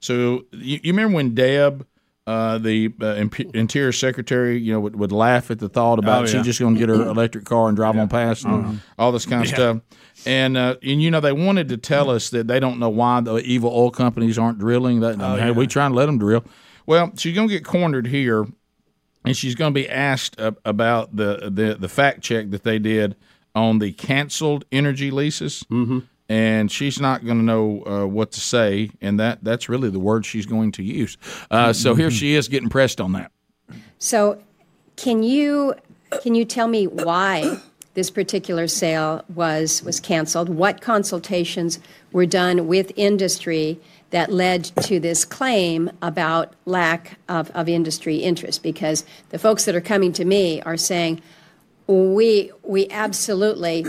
So you, you remember when Deb, uh, the uh, Interior Secretary, you know, would, would laugh at the thought about Oh, she's just going to get her electric car and drive on past and all this kind of stuff. And uh, and you know they wanted to tell us that they don't know why the evil oil companies aren't drilling. That hey, we trying to let them drill. Well, she's going to get cornered here and she's going to be asked uh, about the, the the fact check that they did on the canceled energy leases, mm-hmm. And she's not going to know uh, what to say, and that that's really the word she's going to use. Uh, so here she is getting pressed on that. So, can you can you tell me why this particular sale was was canceled. What consultations were done with industry that led to this claim about lack of, of industry interest? Because the folks that are coming to me are saying, we we absolutely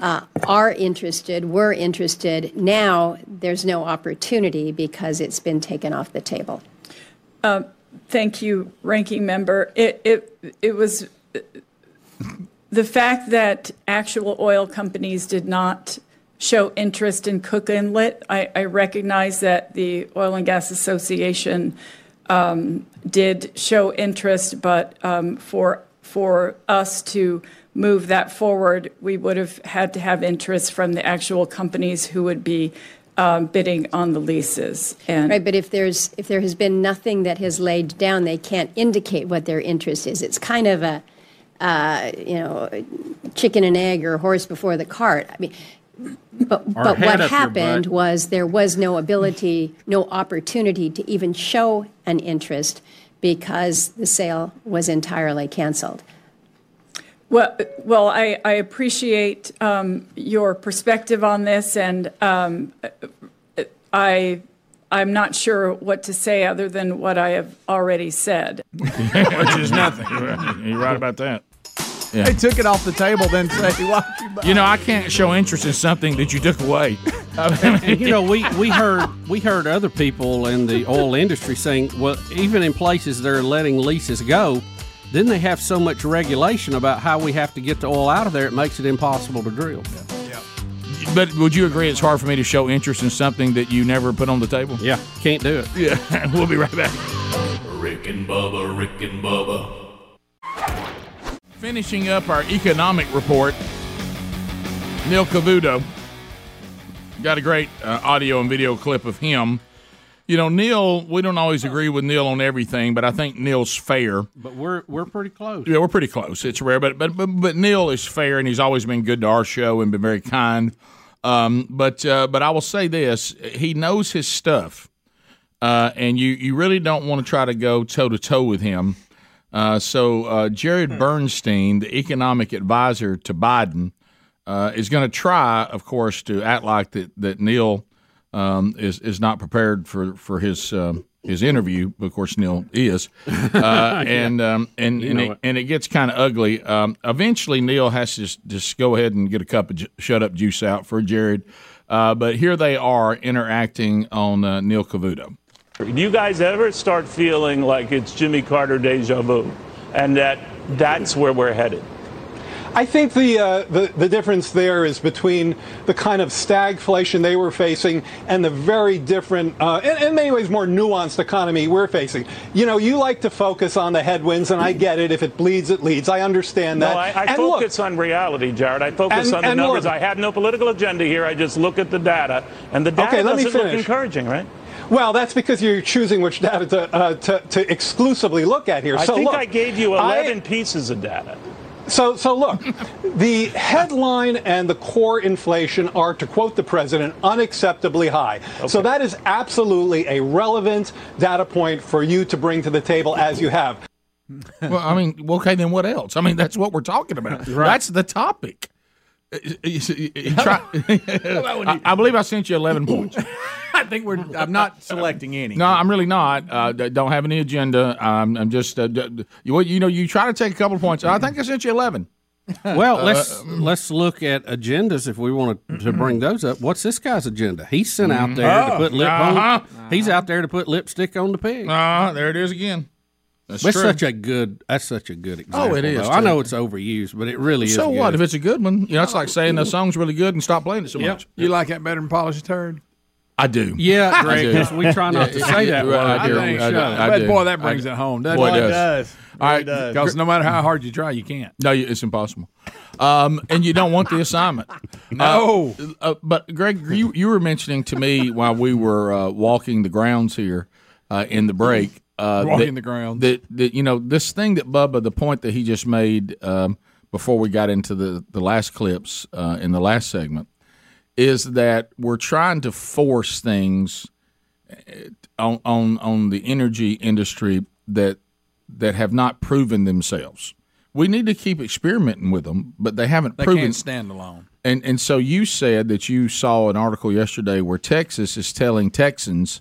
uh, are interested. We're interested. Now there's no opportunity because it's been taken off the table. Um, thank you, ranking member. It it it was the fact that actual oil companies did not show interest in Cook Inlet. I, I recognize that the Oil and Gas Association um, did show interest, but um, for for us to move that forward, we would have had to have interest from the actual companies who would be um, bidding on the leases. And Right, but if there's if there has been nothing that has laid down, they can't indicate what their interest is. It's kind of a uh, you know chicken and egg or horse before the cart. I mean. But, but what happened was there was no ability, no opportunity to even show an interest because the sale was entirely canceled. Well, well, I, I appreciate um, your perspective on this, and um, I I'm not sure what to say other than what I have already said. Which is nothing. You're right about that. Yeah. They took it off the table, then say, "Why you buy You know, I can't show interest in something that you took away. and you know, we, we heard we heard other people in the oil industry saying, well, even in places they're letting leases go, then they have so much regulation about how we have to get the oil out of there, it makes it impossible to drill. Yeah. But would you agree it's hard for me to show interest in something that you never put on the table? Yeah, can't do it. Yeah, we'll be right back. Rick and Bubba, Rick and Bubba. Finishing up our economic report, Neil Cavuto got a great uh, audio and video clip of him. You know, Neil, we don't always agree with Neil on everything, but I think Neil's fair. But we're we're pretty close. Yeah, we're pretty close. It's rare, but but but, but Neil is fair, and he's always been good to our show and been very kind. Um, but uh, but I will say this: he knows his stuff, uh, and you you really don't want to try to go toe to toe with him. Uh, so uh, Jared Bernstein, the economic advisor to Biden, uh, is going to try, of course, to act like that that Neil um, is is not prepared for for his um, his interview. Of course, Neil is, uh, and um, and You and it, it. and it gets kind of ugly. Um, eventually, Neil has to just, just go ahead and get a cup of ju- shut up juice out for Jared. Uh, but here they are interacting on uh, Neil Cavuto. Do you guys ever start feeling like it's Jimmy Carter deja vu, and that that's where we're headed? I think the, uh, the the difference there is between the kind of stagflation they were facing and the very different, uh, in, in many ways, more nuanced economy we're facing. You know, you like to focus on the headwinds, and I get it. If it bleeds, it leads. I understand that. No, I, I and look, focus on reality, Jared. I focus And- on the numbers. look- I have no political agenda here. I just look at the data, and the data Okay, doesn't look encouraging, right? Well, that's because you're choosing which data to, uh, to, to exclusively look at here. I so think look, I gave you I- 11 pieces of data. So, so look, the headline and the core inflation are, to quote the president, unacceptably high. So that is absolutely a relevant data point for you to bring to the table as you have. well, I mean, okay, then what else? I mean, that's what we're talking about. That's the topic. I, I believe I sent you 11 points. I think we're. I'm not selecting any. No, I'm really not. Uh, don't have any agenda. Um, I'm just, uh, d- d- you, you know, you try to take a couple points. I think I sent you 11. Well, Uh, let's let's look at agendas if we want to bring those up. What's this guy's agenda? He's sent out there to Oh, put lip uh-huh. on. He's out there to put lipstick on the pig. Uh, there it is again. That's That's true. such a good. That's such a good example. Oh, it is. I know it's overused, but it really is. So what good. if it's a good one? You know, it's like saying the song's really good and stop playing it so Yep. much. You like that better than polished turd? I do. Yeah, I Greg, do. 'cause we try not to say that word I do. during the I do. I But do. boy, that brings I- it home, doesn't Boy, it? it It does. does. All right, Because no matter how hard you try, you can't. No, it's impossible. Um, and you don't want the assignment. No. Uh, uh, but Greg, you you were mentioning to me while we were uh, walking the grounds here uh, in the break. Uh, Walking that, the grounds. That, that you know this thing that Bubba, the point that he just made um, before we got into the the last clips uh, in the last segment is that we're trying to force things on on on the energy industry that that have not proven themselves. we need to keep experimenting with them, but they haven't proven. They proven can't stand alone. And and so you said that you saw an article yesterday where Texas is telling Texans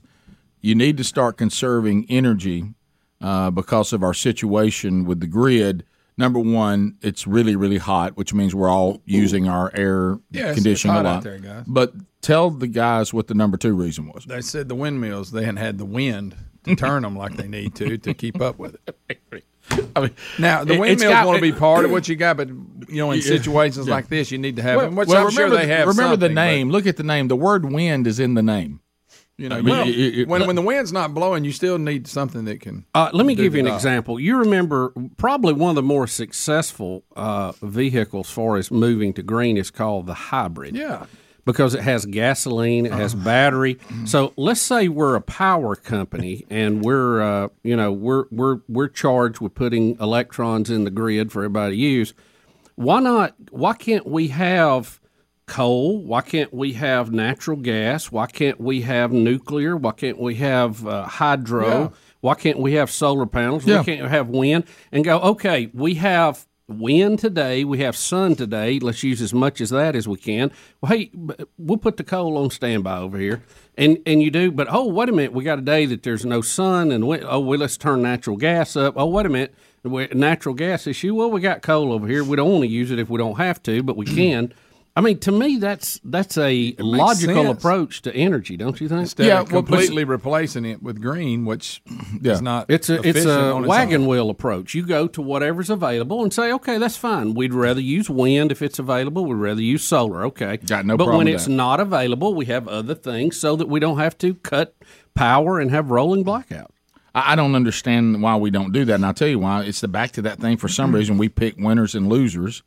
you need to start conserving energy uh, because of our situation with the grid. Number one, it's really really hot, which means we're all using our air Yeah, conditioning a out lot. there, guys. But tell the guys what the number two reason was. They said the windmills they hadn't had the wind to turn them like they need to to keep up with it. I mean, now the windmills want to be part of what you got, but you know in situations Yeah. like this, you need to have Well, well, I'm sure remember they the- have. Remember the something, but, name. Look at the name. The word "wind" is in the name. You know, Well, it- it- when when the wind's not blowing, you still need something that can. Uh, let me give you an job. example. You remember probably one of the more successful uh, vehicles for as moving to green is called the hybrid. Yeah. Because it has gasoline, it has battery. So let's say we're a power company and we're uh, you know we're we're we're charged with putting electrons in the grid for everybody to use. Why not? Why can't we have coal? Why can't we have natural gas? Why can't we have nuclear? Why can't we have uh, hydro? Yeah. Why can't we have solar panels? Yeah. Why can't we have wind? And go, okay, we have wind today, we have sun today. Let's use as much as that as we can. Well, hey, we'll put the coal on standby over here. And and you do, but oh, wait a minute, we got a day that there's no sun, and we, oh, well, let's turn natural gas up. Oh, wait a minute, natural gas issue. Well, we got coal over here. We don't want to use it if we don't have to, but we can. I mean, to me, that's that's a logical sense. approach to energy, don't you think? Instead of completely replacing it with green, which is not. It's a it's a on its wagon wheel approach. You go to whatever's available and say, okay, that's fine. We'd rather use wind if it's available. We'd rather use solar. Okay, Got no But problem when with it's that. not available, we have other things so that we don't have to cut power and have rolling blackout. I I don't understand why we don't do that, and I'll tell you why. It's the back to that thing. For some Mm-hmm. reason, we pick winners and losers,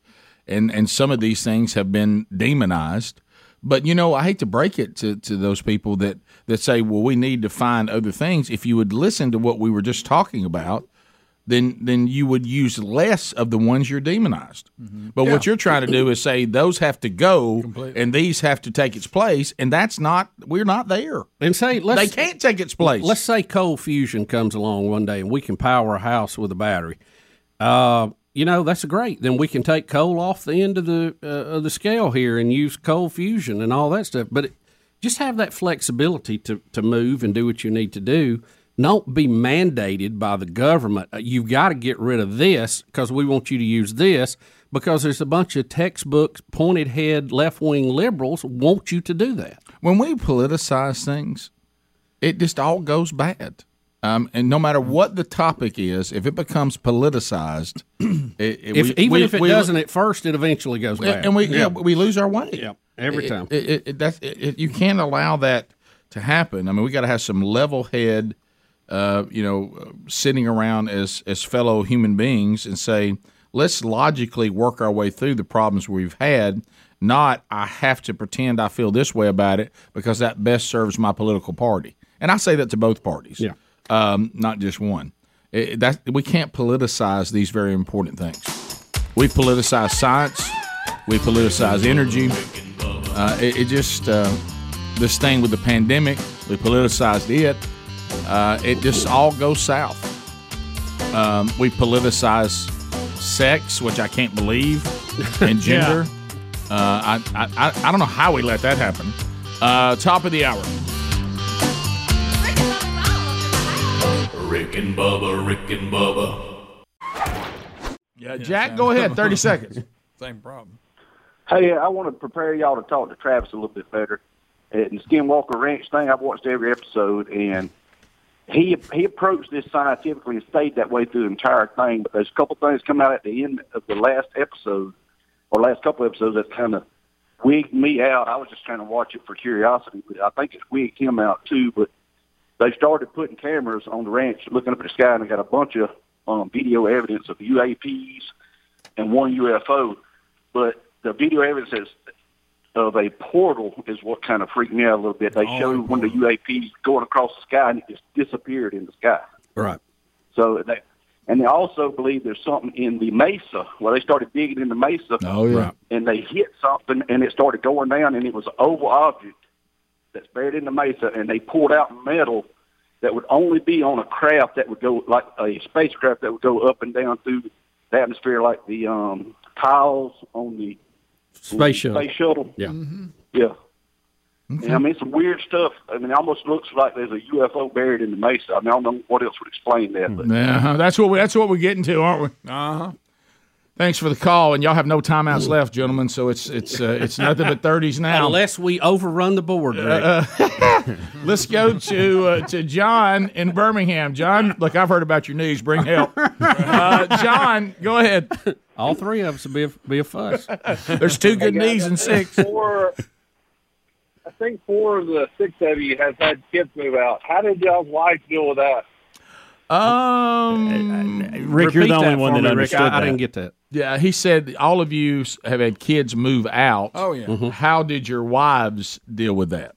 and and some of these things have been demonized. But you know, I hate to break it to, to those people that that say, "Well, we need to find other things." If you would listen to what we were just talking about, then then you would use less of the ones you're demonized. But what you're trying to do is say those have to go, Completely. and these have to take its place, and that's not. We're not there. And say let's They can't take its place. Let's say cold fusion comes along one day and we can power a house with a battery. Uh, you know that's great. Then we can take coal off the end of the uh, of the scale here and use cold fusion and all that stuff. But it, just have that flexibility to to move and do what you need to do. Don't be mandated by the government. Uh, You've got to get rid of this because we want you to use this because there's a bunch of textbooks, pointed head, left wing liberals want you to do that. when we politicize things, it just all goes bad. Um, and no matter what the topic is, if it becomes politicized, it, it- If, we- even we- if it we- doesn't at first, it eventually goes bad. and we yeah. we lose our way. Yeah, every time. It, that's, you can't allow that to happen. I mean, we got to have some level head, uh, you know, sitting around as as fellow human beings and say, let's logically work our way through the problems we've had. Not I have to pretend I feel this way about it because that best serves my political party. And I say that to both parties. Yeah. Um, not just one. It, that we can't politicize these very important things. We politicize science. We politicize energy. Uh, it, it just uh, this thing with the pandemic. We politicized it. Uh, it just all goes south. Um, we politicize sex, which I can't believe, and gender. uh, I, I I I don't know how we let that happen. Uh, top of the hour. Rick and Bubba, Rick and Bubba. Yeah, Jack, go ahead. Thirty seconds. Same problem. Hey, I want to prepare y'all to talk to Travis a little bit better. At the Skinwalker Ranch thing, I've watched every episode, and he he approached this scientifically and stayed that way through the entire thing. But there's a couple things come out at the end of the last episode, or last couple episodes, that kind of wigged me out. I was just trying to watch it for curiosity, but I think it's wigged him out too. But they started putting cameras on the ranch, looking up at the sky, and they got a bunch of um, video evidence of UAPs and one UFO. But the video evidence is of a portal is what kind of freaked me out a little bit. They Oh, showed one of the UAPs going across the sky and it just disappeared in the sky. Right. So they, and they also believe there's something in the mesa. Well, they started digging in the mesa. Oh yeah. And they hit something and it started going down and it was an oval object that's buried in the mesa and they pulled out metal that would only be on a craft that would go like a spacecraft that would go up and down through the atmosphere like the um, tiles on the Space shuttle. Space shuttle. Yeah. Yeah. And, I mean, some weird stuff. I mean, it almost looks like there's a UFO buried in the mesa. I mean, I don't know what else would explain that. But Yeah, that's what we, that's what we're getting to, aren't we? Uh huh. Thanks for the call, and y'all have no timeouts left, gentlemen. So it's it's uh, it's nothing but thirties now. Unless we overrun the board, Rick. Uh, let's go to uh, to John in Birmingham. John, look, I've heard about your knees. Bring help. Uh, John, go ahead. All three of us will be a, be a fuss. There's two good Hey, guys, knees and six. Four, I think four of the six of you have had kids move out. How did y'all's wife deal with that? Um, Rick, you're the only one that Rick. understood I, I that. didn't get that. Yeah, he said all of you have had kids move out. Oh, yeah. How did your wives deal with that?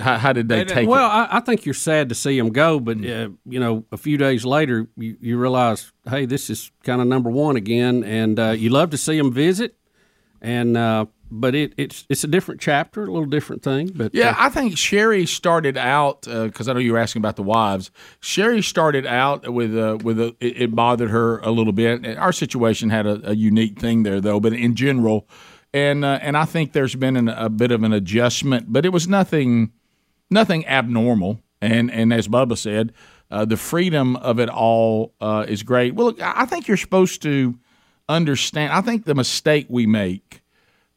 How, how did they take well, it? I, I think you're sad to see them go, but uh, you know, a few days later, you, you realize, hey, this is kind of number one again, and uh, you love to see them visit, and uh, but it, it's it's a different chapter, a little different thing. But Yeah, uh, I think Sheri started out because I know you were asking about the wives. Sheri started out with uh, with a, it, it bothered her a little bit. Our situation had a, a unique thing there, though, but in general, and uh, and I think there's been an, a bit of an adjustment, but it was nothing nothing abnormal. And and as Bubba said, uh, the freedom of it all uh, is great. Well, look, I think you're supposed to understand. I think the mistake we make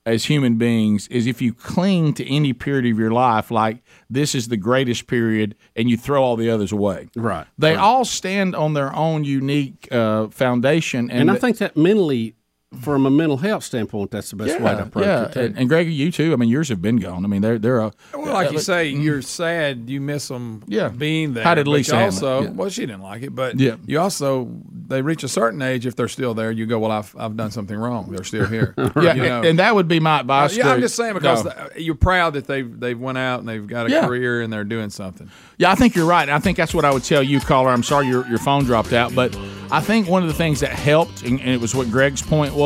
as human beings is if you cling to any period of your life like this is the greatest period and you throw all the others away. Right. They right. all stand on their own unique uh, foundation. And, and I think that mentally, from a mental health standpoint, that's the best way to approach yeah. it. Too. And, and Greg, you too. I mean, yours have been gone. I mean, they're they're a, Well, like you uh, say, you're sad you miss them Yeah. being there. How did but Lisa you handle it? also, Yeah. well, she didn't like it, but Yeah. you also, they reach a certain age, if they're still there, you go, well, I've, I've done something wrong. They're still here. yeah, You know? and that would be my Uh, advice. yeah, I'm just saying because No. the- you're proud that they've they've went out and they've got a Yeah. career and they're doing something. Yeah, I think you're right. I think that's what I would tell you, caller. I'm sorry your, your phone dropped out, but I think one of the things that helped, and, and it was what Greg's point was,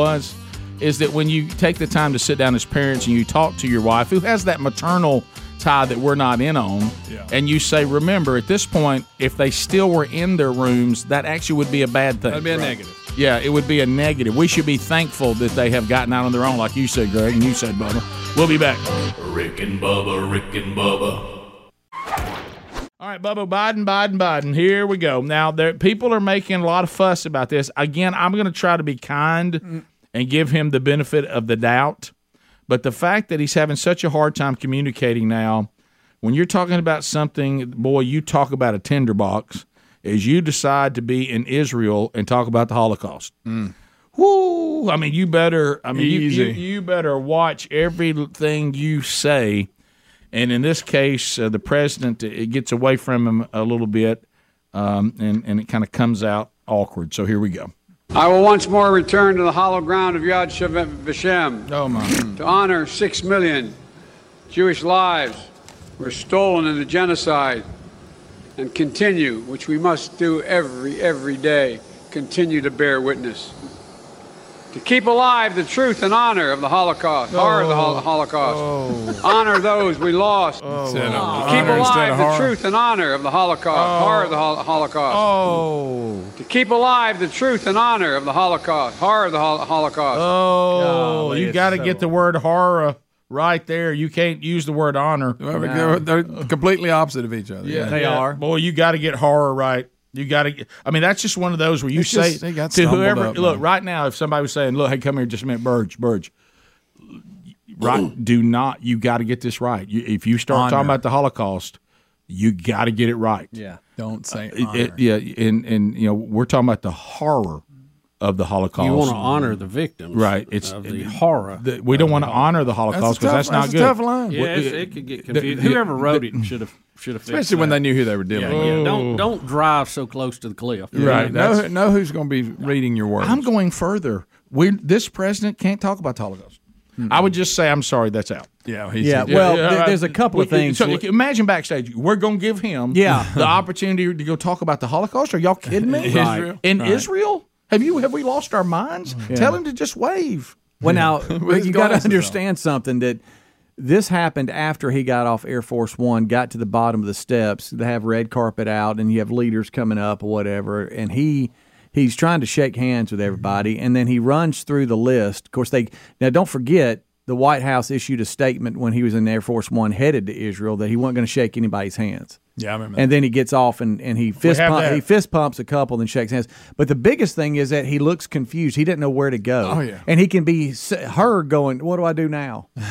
is that when you take the time to sit down as parents and you talk to your wife, who has that maternal tie that we're not in on, and you say, remember, at this point, if they still were in their rooms, that actually would be a bad thing. That'd be a negative. Yeah, it would be a negative. We should be thankful that they have gotten out on their own, like you said, Greg, and you said, Bubba. We'll be back. Rick and Bubba, Rick and Bubba. All right, Bubba Biden, Biden, Biden. Here we go. Now, there people are making a lot of fuss about this. Again, I'm going to try to be kind and give him the benefit of the doubt. But the fact that he's having such a hard time communicating now, when you're talking about something, boy, you talk about a tinderbox, is you decide to be in Israel and talk about the Holocaust. Whoo! I mean, you better. I mean, you, you, you better watch everything you say. And in this case, uh, the president it gets away from him a little bit, um, and and it kind of comes out awkward. So here we go. I will once more return to the hollow ground of Yad Vashem Oh to honor six million Jewish lives were stolen in the genocide and continue, which we must do every, every day, continue to bear witness. To keep alive the truth and honor of the Holocaust, horror of the Hol- oh. Holocaust, oh. honor those we lost. Oh, instead of To keep honor alive the truth and honor of the Holocaust, horror of the Hol- Holocaust. Oh! To keep alive the truth and honor of the Holocaust, horror of the Hol- Holocaust. Oh! Golly, you got to so- get the word horror right there. You can't use the word honor. They're, they're completely opposite of each other. yeah. Yeah. they are. Boy, you got to get horror right. You got to. I mean, that's just one of those where you It's say just- got to whoever. up, look, man. right now, if somebody was saying, "Look, hey, come here, just a minute, Burge, Burge." Right? Do not. You got to get this right. You, if you start Honor. talking about the Holocaust, you got to get it right. Yeah. Don't say uh, It- honor. it- yeah, and and you know we're talking about the horror of the Holocaust. You want to honor the victims, right? It's of the horror. the- we don't want to honor the Holocaust because that's, not good. Yeah, Well, it's, it could get confused. Whoever wrote it should have should have fixed Especially when that. they knew who they were Yeah, dealing with. yeah. Don't don't drive so close to the cliff. Right. Know, know who's going to be reading your words. I'm going further. We this president can't talk about the Holocaust. Hmm. I would just say I'm sorry. That's out. Yeah, Yeah, well, there- there's a couple of things. So like, imagine backstage. We're going to give him Yeah. the opportunity to go talk about the Holocaust. Are y'all kidding me? Right. In Right. Israel? Have you have we lost our minds? Mm-hmm. Yeah. Tell him to just wave. Well, now With you got to glasses on. understand something that this happened after he got off Air Force One, got to the bottom of the steps. They have red carpet out, and you have leaders coming up or whatever, and he he's trying to shake hands with everybody, and then he runs through the list. Of course, they now don't forget the White House issued a statement when he was in Air Force One headed to Israel that he wasn't going to shake anybody's hands. Yeah, I remember. And then he gets off and, and he fist pump, he fist pumps a couple, then shakes hands. But the biggest thing is that he looks confused. He didn't know where to go. Oh, yeah. and he can be her going, "What do I do now?" All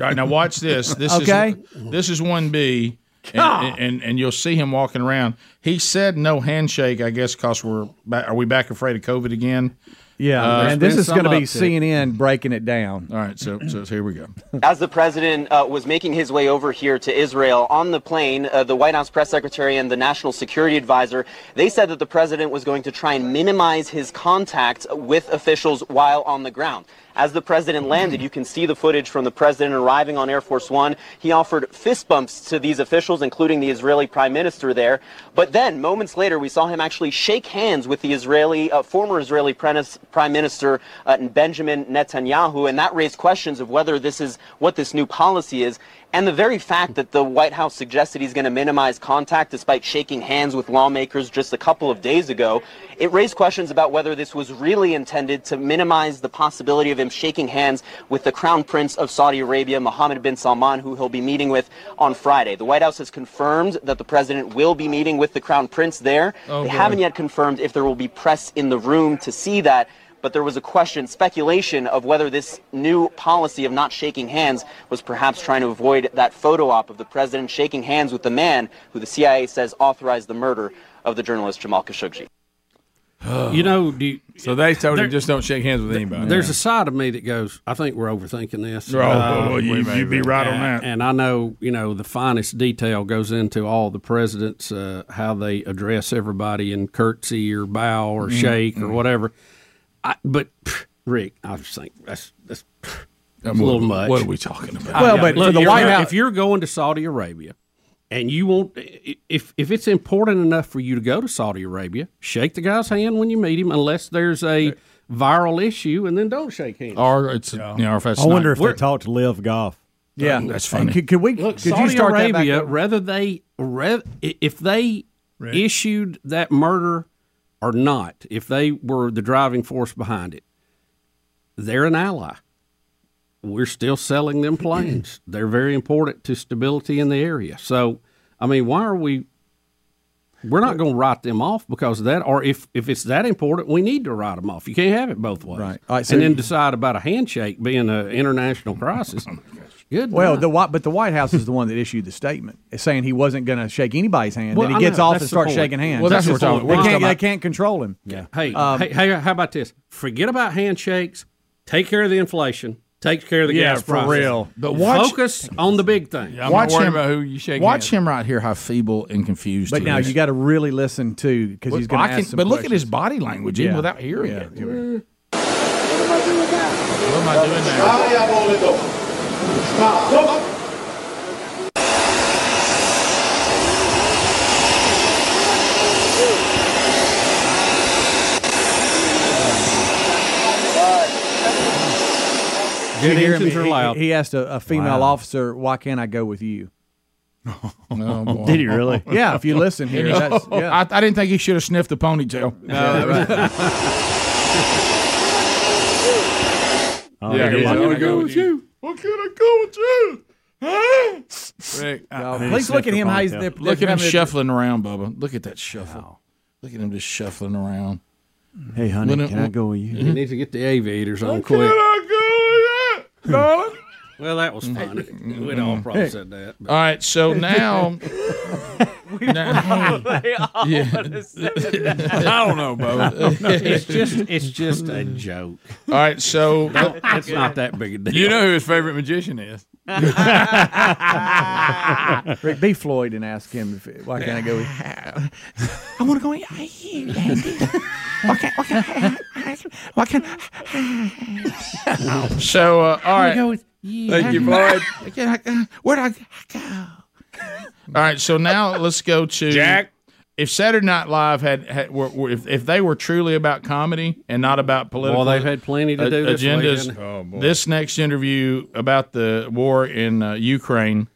right, now watch this. This Okay. is this is one B, and, and and you'll see him walking around. He said no handshake. I guess because we're back, are we back afraid of COVID again? Yeah, Uh, and this is going to be uptick. CNN breaking it down. All right, so so here we go. As the president uh, was making his way over here to Israel on the plane, uh, the White House press secretary and the national security advisor, they said that the president was going to try and minimize his contact with officials while on the ground. As the president landed, you can see the footage from the president arriving on Air Force One. He offered fist bumps to these officials, including the Israeli prime minister there. But then, moments later, we saw him actually shake hands with the Israeli, uh, former Israeli prime minister uh, Benjamin Netanyahu, and that raised questions of whether this is what this new policy is. And the very fact that the White House suggested he's going to minimize contact despite shaking hands with lawmakers just a couple of days ago, it raised questions about whether this was really intended to minimize the possibility of him shaking hands with the Crown Prince of Saudi Arabia, Mohammed bin Salman, who he'll be meeting with on Friday. The White House has confirmed that the president will be meeting with the Crown Prince there. Oh, they boy. haven't yet confirmed if there will be press in the room to see that but there was a question, speculation of whether this new policy of not shaking hands was perhaps trying to avoid that photo op of the president shaking hands with the man who the CIA says authorized the murder of the journalist Jamal Khashoggi. You know, do you, so they told him just don't shake hands with anybody. There's a side of me that goes, I think we're overthinking this. Oh, well, you, we you'd be right on And- that. And I know, you know, the finest detail goes into all the presidents, uh, how they address everybody in curtsy or bow or Mhm. shake or Mhm. whatever. I, but pff, Rick, I just think that's that's, pff, that's Um, a little what- much. what are we talking about? Well, Yeah, but look, for the White House, if you're going to Saudi Arabia and you want, if if it's important enough for you to go to Saudi Arabia, shake the guy's hand when you meet him, unless there's a viral issue, and then don't shake hands. Or it's you know, or if that's I wonder not- if they talk to LIV Golf. Yeah, that's funny. Could, could we? Look, could Saudi you start that back Arabia, over? whether they, re- if they issued that murder or not, if they were the driving force behind it, they're an ally. We're still selling them planes. they're very important to stability in the area. So, I mean, why are we? We're not going to write them off because of that, or if if it's that important, we need to write them off. You can't have it both ways, Right. Right, so and then decide about a handshake being an international crisis. Good. Well, the White, but the White House is the one that issued the statement, saying he wasn't going to shake anybody's hand. Well, then I he gets know, off and starts shaking hands. Well, that's the what we're talking- They talking can't, they can't control him. Yeah. Hey, Um, hey, hey, how about this? Forget about handshakes. Take care of the inflation. Take care of the Yeah, gas for prices. real. But watch- focus on the big thing. watch him. About who you shake watch him right here. How feeble and confused. But he now is. you got to really listen too, because Well, he's going I to can- ask some But look at his body language, even Yeah. without hearing Yeah. it. What am I doing now? Did you hear him? engines are He- loud. He, asked a, a female Wow. officer, "Why can't I go with you?" Oh, boy. Did he really? Yeah, if you listen here, that's- yeah. I, I didn't think he should have sniffed the ponytail. Yeah, right. yeah, he's I gonna wanna go with you. What can I go with you? Huh? Rick, I- please look at him. How he's they're- Look at him having a- shuffling around, Bubba. Look at that shuffle. Look at him just shuffling around. Hey, honey, When it- can I go with you? You need to get the aviators on Can quick. I go with you, darling? Well, that was funny. Mm-hmm. We'd all probably said that. All right, so now. now They all Yeah. would've said that. I don't know, Bubba. it's just it's just a joke. All right, so it's not that big a deal. You know who his favorite magician is? Rick, be Floyd and ask him if, why can't I go with? I want to go with you, Andy. Why can't, why can't, why So, uh, all right. go with you. Thank you, Floyd. Where'd I go? All right, so now let's go to Jack. If Saturday Night Live had, had were, were, if, if they were truly about comedy and not about political, Well, they've had plenty to a- do agendas. weekend. Oh, this next interview about the war in uh, Ukraine,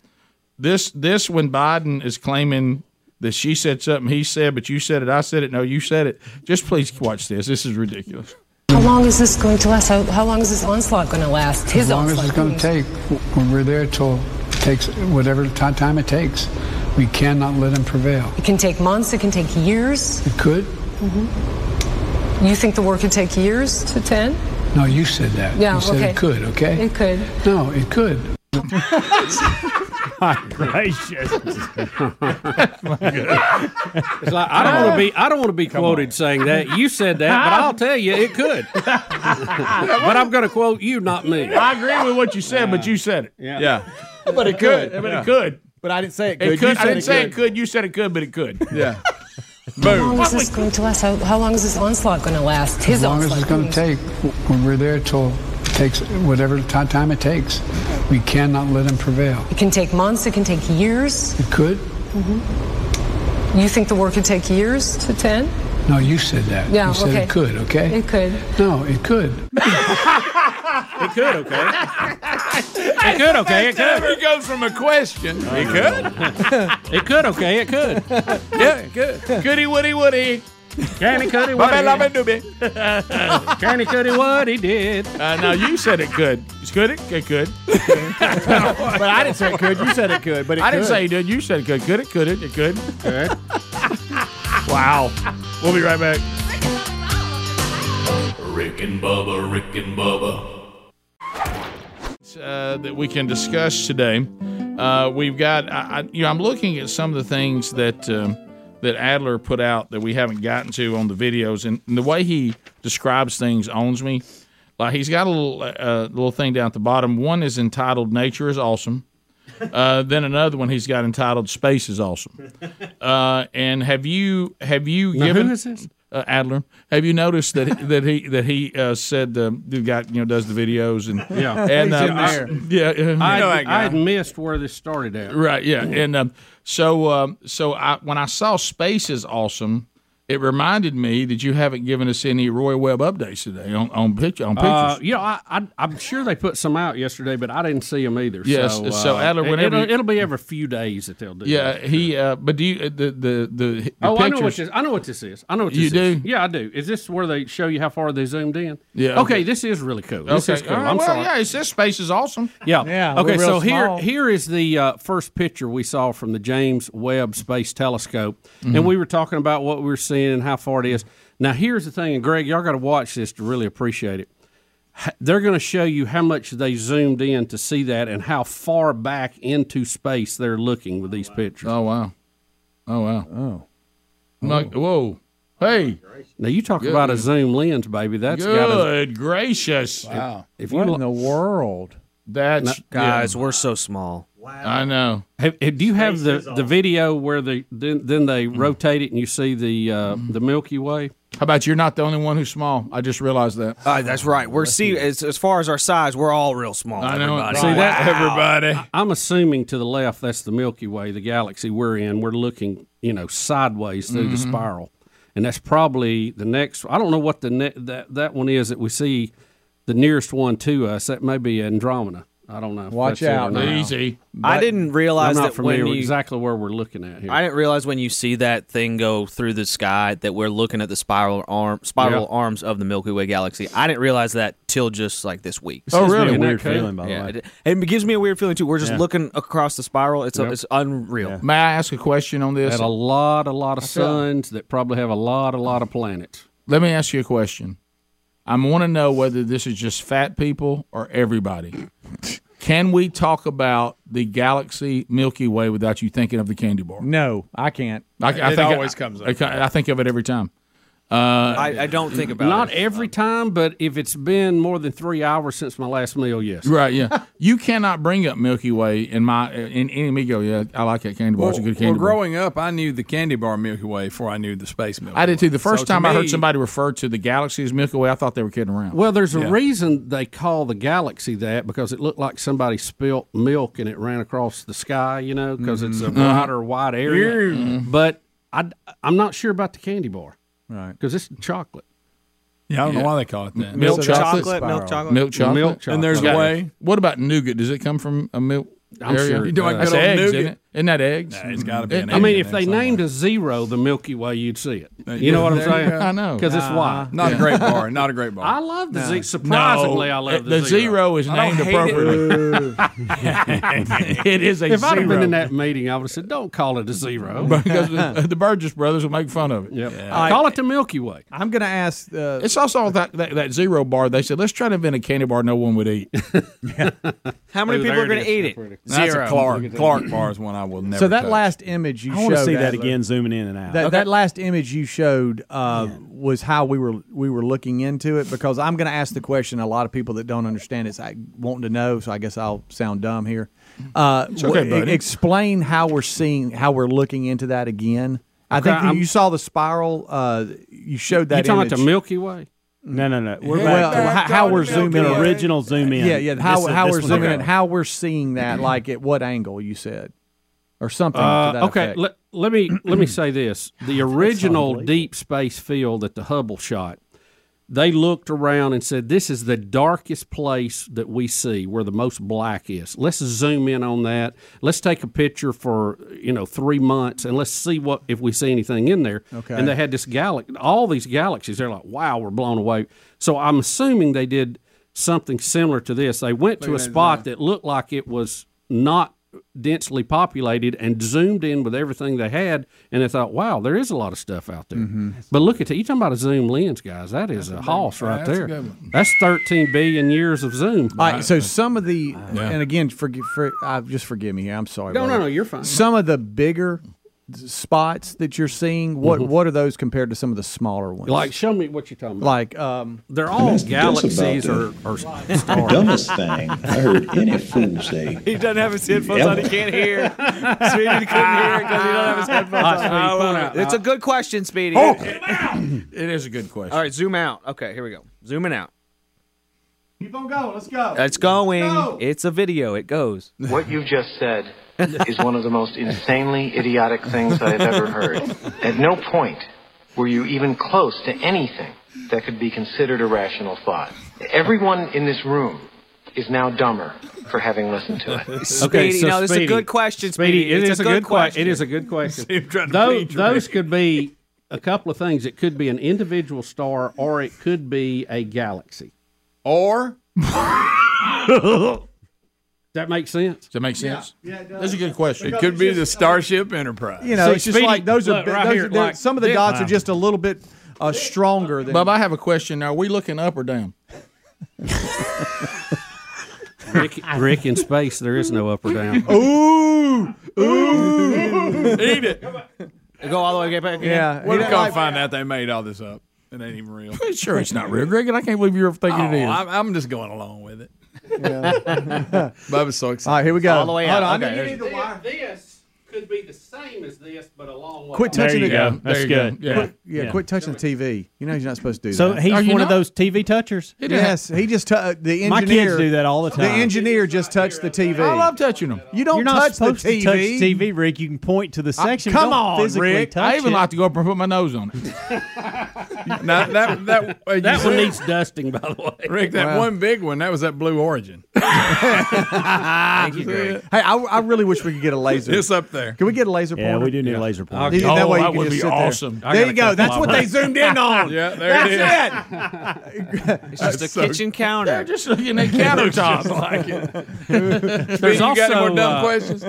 this this when Biden is claiming that she said something he said, but you said it, I said it, no, you said it. Just please watch this. This is ridiculous. How long is this going to last? How, how long is this onslaught going to last? His as long as onslaught. it's going to take, when we're there till it takes whatever ti- time it takes, we cannot let him prevail. It can take months. It can take years. It could. Mm-hmm. You think the war could take years to ten? No, you said that. Yeah, you said okay. it could. Okay. It could. No, it could. My gracious. It's like, I don't want to be. I don't want to be quoted saying that. You said that, but I'll tell you, it could. but I'm going to quote you, not me. I agree with what you said, but you said it. Yeah. But it could. could. But Yeah. it could. But I didn't say it It could. could. You I didn't it say could. it could. You said it could, but it could. Yeah. How long is this going to last? How, how long is this onslaught going to last? His as long as onslaught. it's going to take, when we're there till it takes whatever ti- time it takes, we cannot let him prevail. It can take months. It can take years. It could. Mm-hmm. You think the war could take years to ten? No, you said that. Yeah, you said okay. it could. Okay. It could. No, it could. It could. Okay. It could. Okay. It could. It goes from a question. It could. It could. Okay. It could. Yeah, it could. Goody, woody, woody. Can he? Could he? Bubba, What lubba, he? dooby. Can he? Could he? What he did? Uh, now you said it could. Could it? It could. But I didn't say it could. You said it could. But it I didn't could. say you did. You said it could. Could it? Could it? It could. Okay. Wow. We'll be right back. Rick and Bubba, Rick and Bubba. uh, that we can discuss today. Uh, we've got, I, I, you know, I'm looking at some of the things that um, that Adler put out that we haven't gotten to on the videos, and, and the way he describes things owns me. Like he's got a little uh, little thing down at the bottom. One is entitled "Nature is Awesome." Uh, then another one he's got entitled "Space is Awesome." Uh, and have you have you Now, given who is this? Uh, Adler. Have you noticed that that he that he uh, said um, the guy you know does the videos and Yeah. and uh, there. yeah uh, I I had missed where this started at. right yeah and um, so um, so I when I saw Space is awesome. It reminded me that you haven't given us any Roy Webb updates today on on picture on pictures. Uh, you know, I, I, I'm sure they put some out yesterday, but I didn't see them either. Yes, so, so, uh, Adler, it- whenever it'll, you- it'll be every few days that they'll do. yeah, that. he. Uh, but do you the the the, the Oh, I know what this. I know what this is. I know what this You is. do? Yeah, I do. Is this where they show you how far they zoomed in? Yeah, Okay, okay. this is really cool. This Okay, is cool. all right, I'm well, sorry. yeah, it says Space is awesome. Yeah. Yeah, Okay. we're real So here, here is the uh, first picture we saw from the James Webb Space Telescope, Mm-hmm. and we were talking about what we were seeing and how far it is. Now, here's the thing, and Greg, y'all got to watch this to really appreciate it. They're going to show you how much they zoomed in to see that, and how far back into space they're looking with these pictures. Oh wow! Oh wow! Oh, like, oh. whoa! Hey, Now you talk Good. about a zoom lens, baby. That's got a, good gracious! Wow. if you What lo- in the world? That's Guys, we're so small. Yeah, I know. Have, have- do you have the, the video where they then, then they Mm. rotate it and you see the uh, the Milky Way? How about you're not the only one who's small? I just realized that. Uh, that's right. We're see as, as far as our size, we're all real small. I know. everybody. See that everybody. I'm assuming to the left that's the Milky Way, the galaxy we're in. We're looking, you know, sideways through the Mm-hmm. spiral, and that's probably the next. I don't know what the ne- that that one is that we see, the nearest one to us. That may be Andromeda. I don't know. Watch that's it or out now. Easy. I didn't I'm realize not that familiar when with you, exactly where we're looking at here. I didn't realize when you see that thing go through the sky that we're looking at the spiral arm, spiral Yeah. arms of the Milky Way galaxy. I didn't realize that till just like this week. Oh, Gives me really? a weird feeling, by the Yeah, way. it, and it gives me a weird feeling too. We're just Yeah. looking across the spiral. It's a, it's unreal. May I ask a question on this? At a lot, a lot of feel- suns that probably have a lot, a lot of planets. Let me ask you a question. I want to know whether this is just fat people or everybody. Can we talk about the galaxy Milky Way without you thinking of the candy bar? No, I can't. I, I It think always comes up. I, I think of it every time. Uh, I, I don't think about Not it. every um, time, but if it's been more than three hours since my last meal, yes. Right, yeah. you cannot bring up Milky Way in my in any me go. Yeah, I like that candy bar. Well, it's a good well, candy bar. Well, growing up, I knew the candy bar Milky Way before I knew the space Milky Way. I did too. The first So to time I heard somebody refer to the galaxy as Milky Way, I thought they were kidding around. Well, there's a Yeah. reason they call the galaxy that because it looked like somebody spilt milk and it ran across the sky, you know, because it's a mm-hmm. brighter, uh-huh. wide area. But I, I'm not sure about the candy bar Right. because it's chocolate. Yeah, I don't Yeah. know why they call it that. milk So that's chocolate, milk chocolate. milk chocolate, Milk chocolate. And there's Okay. whey. What about nougat? Does it come from a milk I'm area? sure it You doing does. That's good old eggs, nougat. Isn't that eggs? Nah, it's gotta be an I mean, if they somewhere. named a zero the Milky Way, you'd see it. You know what I'm saying? I know. because it's Uh-huh. white. Not a great bar. Not a great bar. I love the No. Z. Surprisingly, I love the, the zero is I named appropriately. It. it is a if I'd have been in that meeting, I would have said, "Don't call it a zero because the, the Burgess brothers will make fun of it. Yep. Call it the Milky Way. I'm going to ask. Uh, It's also that, that that zero bar. They said let's try to invent a candy bar no one would eat. How many Ooh, people are going to eat it? That's Zero. a Clark. Clark bar is one I will never. so that touch. last image you I showed. want to see that Adler, again, zooming in and out. That, that last image you showed uh, was how we were we were looking into it because I'm going to ask the question. A lot of people that don't understand it's I wanting to know, so I guess I'll sound dumb here. Uh, okay, w- buddy. Explain how we're seeing how we're looking into that again. I Okay, think I'm- you saw the spiral. Uh, you showed that. You talking image. about the Milky Way? No, no, no. We're well, back to how, how we're zooming in. original zoom in. Yeah, yeah. How, This- how this we're zooming in. How we're seeing that. Like at what angle you said, or something. Uh, to that okay, effect. let, let me let me say this: the original deep space field that the Hubble shot, they looked around and said, "This is the darkest place that we see, where the most black is. Let's zoom in on that. Let's take a picture for you know three months, and let's see what if we see anything in there." Okay. And they had this galaxy, all these galaxies. They're like, "Wow, we're blown away." So I'm assuming they did something similar to this. They went to a Look that spot that looked like it was not densely populated and zoomed in with everything they had, and they thought, "Wow, there is a lot of stuff out there." Mm-hmm. But look at! You talking about a zoom lens, guys? That is a hoss right that's there. That's 13 billion years of zoom. All right, so some of the, and again, forgive, for, uh, just forgive me here. I'm sorry. No, no, no, you're fine. Some of the bigger spots that you're seeing, what Mhm. what are those compared to some of the smaller ones? Like, show me what you're talking about. like, um, They're all that's- that's galaxies or, the or stars. dumbest thing I heard any fool say. He doesn't have his headphones on. He can't hear. Speedy couldn't hear because he don't have his headphones on. Speedy, I pull love it it. It's a good question, Speedy. It is a good question. All right, zoom out. Okay, here we go. Zooming out. keep on going. Let's go. It's going. It's a video. It goes. What you just said is one of the most insanely idiotic things I've ever heard. At no point were you even close to anything that could be considered a rational thought. Everyone in this room is now dumber for having listened to it. Okay, Speedy, so no, this is a good question, Speedy, Speedy. it It's is a a good good question. question. It is a good question. See him trying to those, those could be a couple of things. It could be an individual star, or it could be a galaxy. Or Does that make sense? does that make sense? Yeah, That's a good question. It could be the Starship Enterprise. You know, See, it's just Speedy, like those are right those here, are- like some of the dots Wow. are just a little bit uh, stronger than. Bub, I have a question. Are we looking up or down? Rick, Rick in space, there is no up or down. Ooh, ooh, Eat it. Go all the way back. again? yeah. we're if don't like- find out they made all this up? It ain't even real. Sure, it's not real, Greg, and I can't believe you're thinking Oh, it is. I'm, I'm just going along with it. Bubba's so All excited. All right, here we go. All the way Hold out. on, I Okay, need- you need the wire. This could be the same as this, but a long way. Quit There touching you the. go. There That's you go. Yeah. Quit, yeah, Yeah. quit touching the TV. You know you're not supposed to do So that. So he's Are you one of those TV touchers. yes, he just tu- the engineer. My kids do that all the time. The engineer just touched the TV. I love touching them. you don't You're not touch the TV. to touch TV, Rick. You can point to the section. come Don't on, physically Rick. Touch I even it. like to go up and put my nose on it. Now, that that uh, That one needs dusting, by the way. Rick, that Wow. one big one, that was that Blue Origin. Thank you, Greg. Hey, I, I really wish we could get a laser. It's up there. Can we get a laser Yeah, pointer? we do need a laser pointer. That Oh, way that would be sit there. awesome. There you go. That's what they zoomed in on. Yeah, there it is. That's it. It's just a kitchen counter. They're just looking at countertops. like it. There's you got any more dumb uh, questions?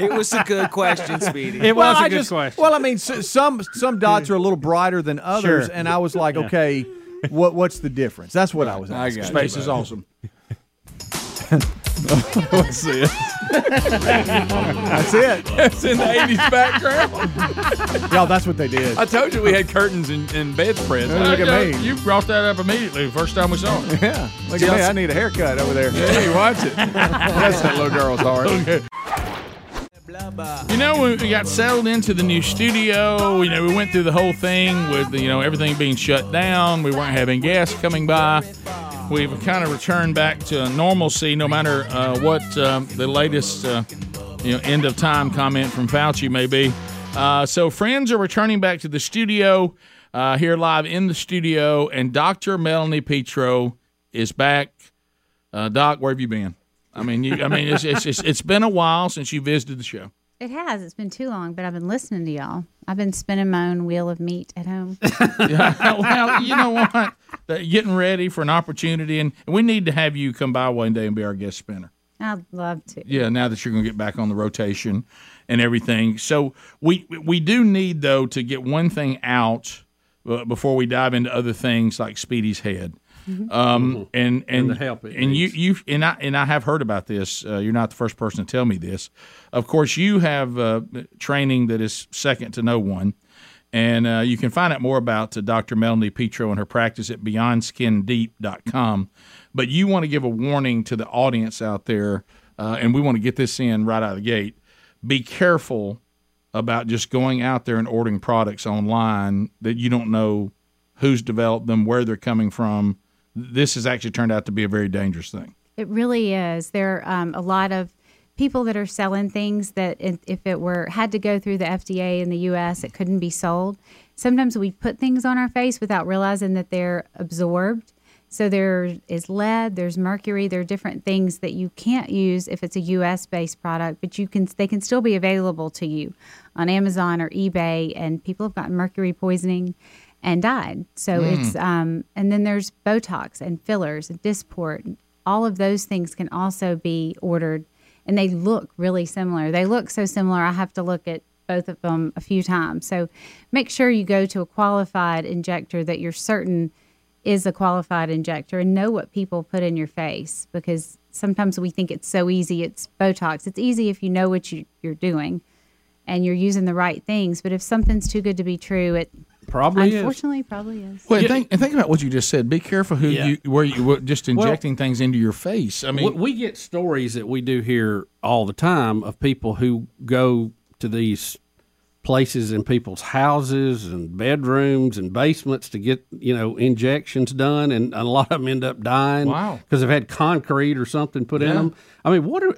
It was a good question, Speedy. It well, was a I good just, question. Well, I mean, s- some some dots are a little brighter than others, Sure. and I was like, okay, what what's the difference? That's what I was asking. got Space is bud. awesome. Let's see it. That's it. It's in the 80s background. Y'all, that's what they did. I told you we had curtains and, and bedspreads. Look at me. You brought that up immediately the first time we saw it. Yeah, look at me. I need a haircut over there. Hey, watch it. That's that little girl's heart. You know, when we got settled into the new studio, you know, we went through the whole thing with, you know, everything being shut down. We weren't having guests coming by. We've kind of returned back to normalcy, no matter uh, what um, the latest, uh, you know, end of time comment from Fauci may be. Uh, so, friends are returning back to the studio uh, here live in the studio, and Dr. Melanie Petro is back. Uh, Doc, where have you been? I mean, you, I mean, it's, it's it's it's been a while since you visited the show. It has. It's been too long, but I've been listening to y'all. I've been spinning my own wheel of meat at home. yeah, well, you know what? That- Getting ready for an opportunity, and we need to have you come by one day and be our guest spinner. I'd love to. Yeah, now that you're going to get back on the rotation and everything. So we we do need though to get one thing out uh, before we dive into other things like Speedy's head. Mhm. Um, and and And the help and you you and I and I have heard about this. Uh, you're not the first person to tell me this. Of course, you have uh, training that is second to no one. And uh, you can find out more about uh, Dr. Melanie Petro and her practice at beyondskindeep.com. But you want to give a warning to the audience out there, uh, and we want to get this in right out of the gate. Be careful about just going out there and ordering products online that you don't know who's developed them, where they're coming from. This has actually turned out to be a very dangerous thing. It really is. There are um, a lot of people that are selling things that if it were had to go through the FDA in the U.S., it couldn't be sold. Sometimes we put things on our face without realizing that they're absorbed. So there is lead, there's mercury, there are different things that you can't use if it's a U.S. based product, but you can they can still be available to you on Amazon or eBay. And people have gotten mercury poisoning and died. So Mm. it's um, and then there's Botox and fillers and Dysport. All of those things can also be ordered, and they look really similar. They look so similar. I have to look at both of them a few times. So make sure you go to a qualified injector that you're certain is a qualified injector and know what people put in your face because sometimes we think it's so easy. It's Botox. It's easy if you know what you, you're doing and you're using the right things. But if something's too good to be true, it Probably is. unfortunately probably is. Well, and think, and think about what you just said. Be careful who Yeah. you where you were just Well- injecting things into your face. I mean, we, we get stories that we do here all the time of people who go to these places in people's houses and bedrooms and basements to get you know injections done, and a lot of them end up dying. Wow. because they've had concrete or something put in them. I mean, what are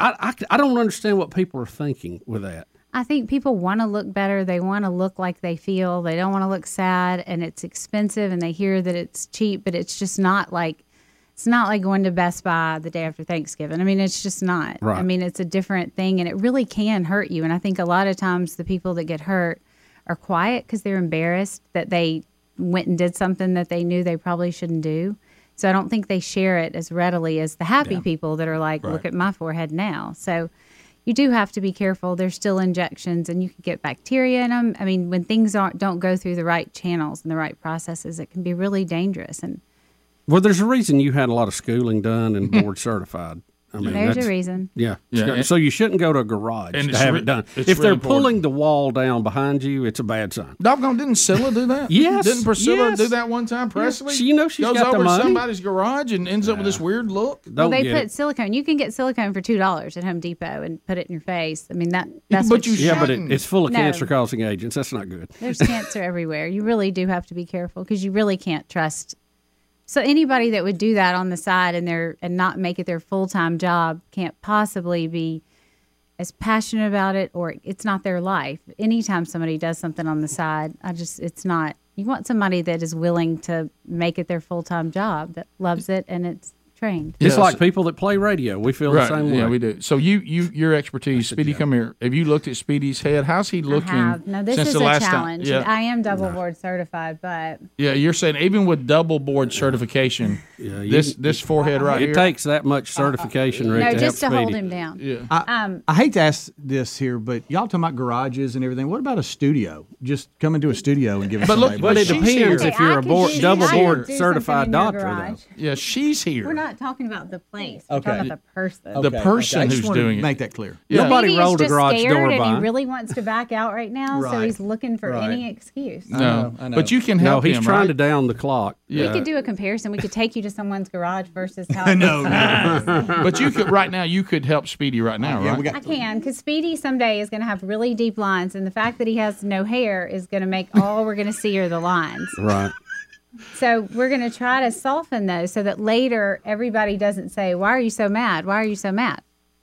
I, I I don't understand what people are thinking with that. I think people want to look better. They want to look like they feel. They don't want to look sad, and it's expensive. And they hear that it's cheap, but it's just not like it's not like going to Best Buy the day after Thanksgiving. I mean, it's just not. Right. I mean, it's a different thing, and it really can hurt you. And I think a lot of times the people that get hurt are quiet because they're embarrassed that they went and did something that they knew they probably shouldn't do. So I don't think they share it as readily as the happy people that are like, Right. look at my forehead now. So you do have to be careful. There's still injections, and you can get bacteria in them. I mean, when things aren't don't go through the right channels and the right processes, it can be really dangerous. And Well, there's a reason you had a lot of schooling done and board certified. I mean, There's a reason. Yeah, Yeah, So- and- so you shouldn't go to a garage And to have re- it done. If really they're important. pulling the wall down behind you, it's a bad sign. Doggone, didn't Scylla do that? Yes, Didn't Priscilla yes. do that one time? Presley? she- you know she's goes got over to money. somebody's garage and ends up with this weird look. well, they put silicone. You can get silicone for two dollars at Home Depot and put it in your face. I mean that that's what yeah, but it, it's full of No. cancer-causing agents. That's not good. There's cancer everywhere. You really do have to be careful because you really can't trust. So anybody that would do that on the side and their and not make it their full time job can't possibly be as passionate about it or it's not their life. Anytime somebody does something on the side, I just it's not. You want somebody that is willing to make it their full time job that loves it and it's trained. It's like people that play radio. We feel right. the same way. Yeah, we do. So you, you, your expertise, Speedy, come here. Have you looked at Speedy's head? How's he looking? I have. No, this since is the a last challenge. Yeah. I am double board certified, but yeah, you're saying even with double board certification, you- this this forehead right it here. takes that much uh, uh, certification, uh, Rick, no, to just to help hold him down. Yeah. I, Um, I hate to ask this here, but y'all talking about garages and everything. What about a studio? Just come into a studio and give us. But look, but it depends if you're a board, double board certified doctor. Though. Yeah, she's here. We're not talking about the place. We're Okay. talking about the person. the person I just who's doing it. make that clear. Yeah. Nobody Speedy rolled a is just garage scared door and by. he really wants to back out right now, so he's looking for Right. any excuse. No, I know. but you can No, help he's him. trying right? to down the clock. We could do a comparison. We could take you to someone's garage versus how. No, but you could right now. You could help Speedy right now, Yeah, right? we got- I can, because Speedy someday is going to have really deep lines, and the fact that he has no hair is going to make all we're going to see are the lines. Right. So we're going to try to soften those so that later everybody doesn't say, "Why are you so mad? Why are you so mad?"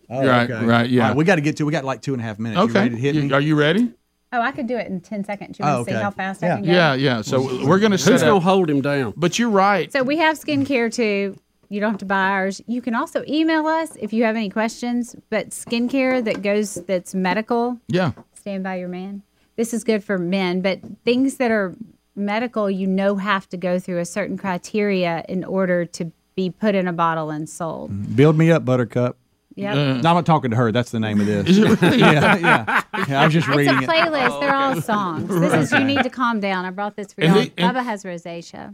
Oh, Right, right, yeah. All right, we got to get to. We got like two and a half minutes. You Okay. ready to hit You- me? Are you ready? Oh, I could do it in ten seconds. You Oh, want to see okay. how fast Yeah. I can go? Yeah, yeah. So we're going to set Who's gonna hold him down? But you're right. So we have skincare too. You don't have to buy ours. You can also email us if you have any questions. But skincare that goes that's medical, Yeah. stand by your man. This is good for men, but things that are medical, you know, have to go through a certain criteria in order to be put in a bottle and sold. Build me up, Buttercup. Yep. No, I'm not talking to her. That's the name of this. Is it really? yeah, yeah, yeah. I was just It's reading a it. playlist. They're all oh, songs. This is you need to calm down. I brought this for y'all. the- Bubba has rosacea.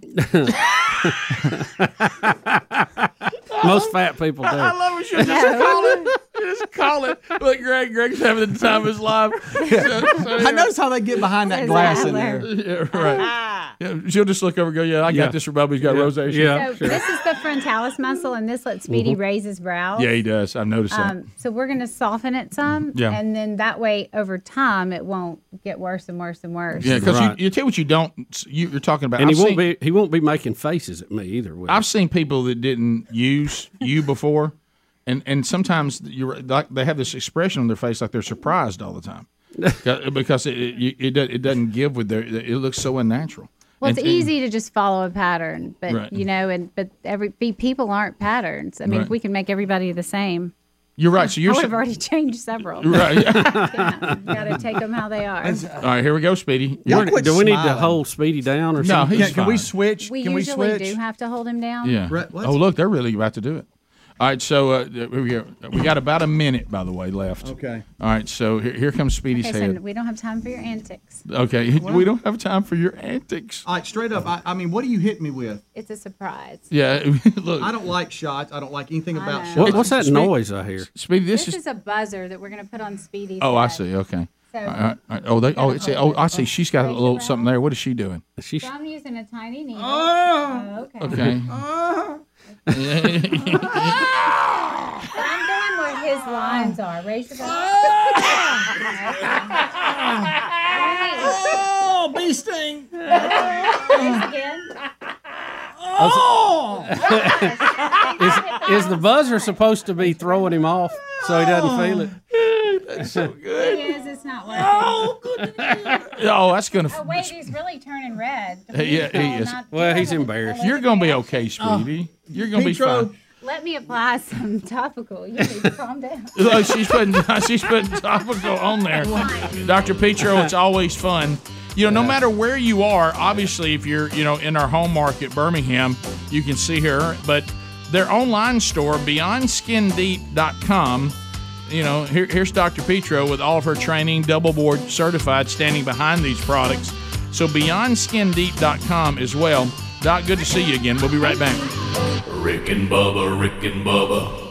Most fat people do. I love it. She'll just call it. Just call it. Look, Greg. Greg's having the time of his life. So- so I notice how they get behind that glass in there. Yeah, right. Yeah, she'll just look over and go, "Yeah, I Yeah. got this for Bubba. He's got Yeah. rosacea." So this is the frontalis muscle, and this lets Speedy Mhm. raise his brows. Yeah, he does. I've noticed that. Um, so we're going to soften it some, Yeah. and then that way, over time, it won't get worse and worse and worse. Yeah, because Right. you, you tell what you don't. You, you're talking about. and he I've won't seen- be he won't be making faces at me either. Will he? I've seen people that didn't use you before, and and sometimes you're like they have this expression on their face like they're surprised all the time, because because it it, it, it doesn't give with their. It looks so unnatural. Well, it's And- and- easy to just follow a pattern, but Right. you know, and but every people aren't patterns. I mean, Right. if we can make everybody the same. You're right. So you're oh, sa- we've already changed several. Right. you got to take them how they are. Uh, All right, here we go, Speedy. Y'all quit Do we need to hold Speedy down or No, something? Can fine. We switch? We usually do have to hold him down. Yeah. Oh, look, they're really about to do it. All right, so uh, we got- we got about a minute, by the way, left. Okay. All right, so here, here comes Speedy's Okay, so head. we don't have time for your antics. Okay, we don't have time for your antics. All right, straight up. I, I mean, what do you hit me with? It's a surprise. Yeah, look. I don't like shots. I don't like anything I about know. shots. What, what's that Speed- noise I hear? Speedy, This, this, is, a buzzer that we're going to put on Speedy's. Oh, I see. Okay. So- All right, all right. Oh, they. Oh, it's. Oh, I see. She's got a little something there. What is she doing? She's. So I'm using a tiny needle. Oh. okay. Okay. But I'm going where his lines are. Raise your Oh, bee sting. again. Oh. is, is the buzzer supposed to be throwing him off so he doesn't feel it? That's so good. is. It's not working. Oh, oh that's gonna. Oh wait, he's really turning red. Yeah, he is. Well, he's embarrassed. You're gonna be okay, oh. Speedy. You're gonna be fine. Let me apply some topical. You need to calm down. Look, oh, she's putting she's putting topical on there. Dr. Petro, it's always fun. You know, no matter where you are, obviously, if you're you know in our home market, Birmingham, you can see her. But their online store, BeyondSkinDeep.com. You know, here, here's Dr. Petro with all of her training, double board certified, standing behind these products. So BeyondSkinDeep.com as well. Doc, good to see you again. We'll be right back. Rick and Bubba, Rick and Bubba.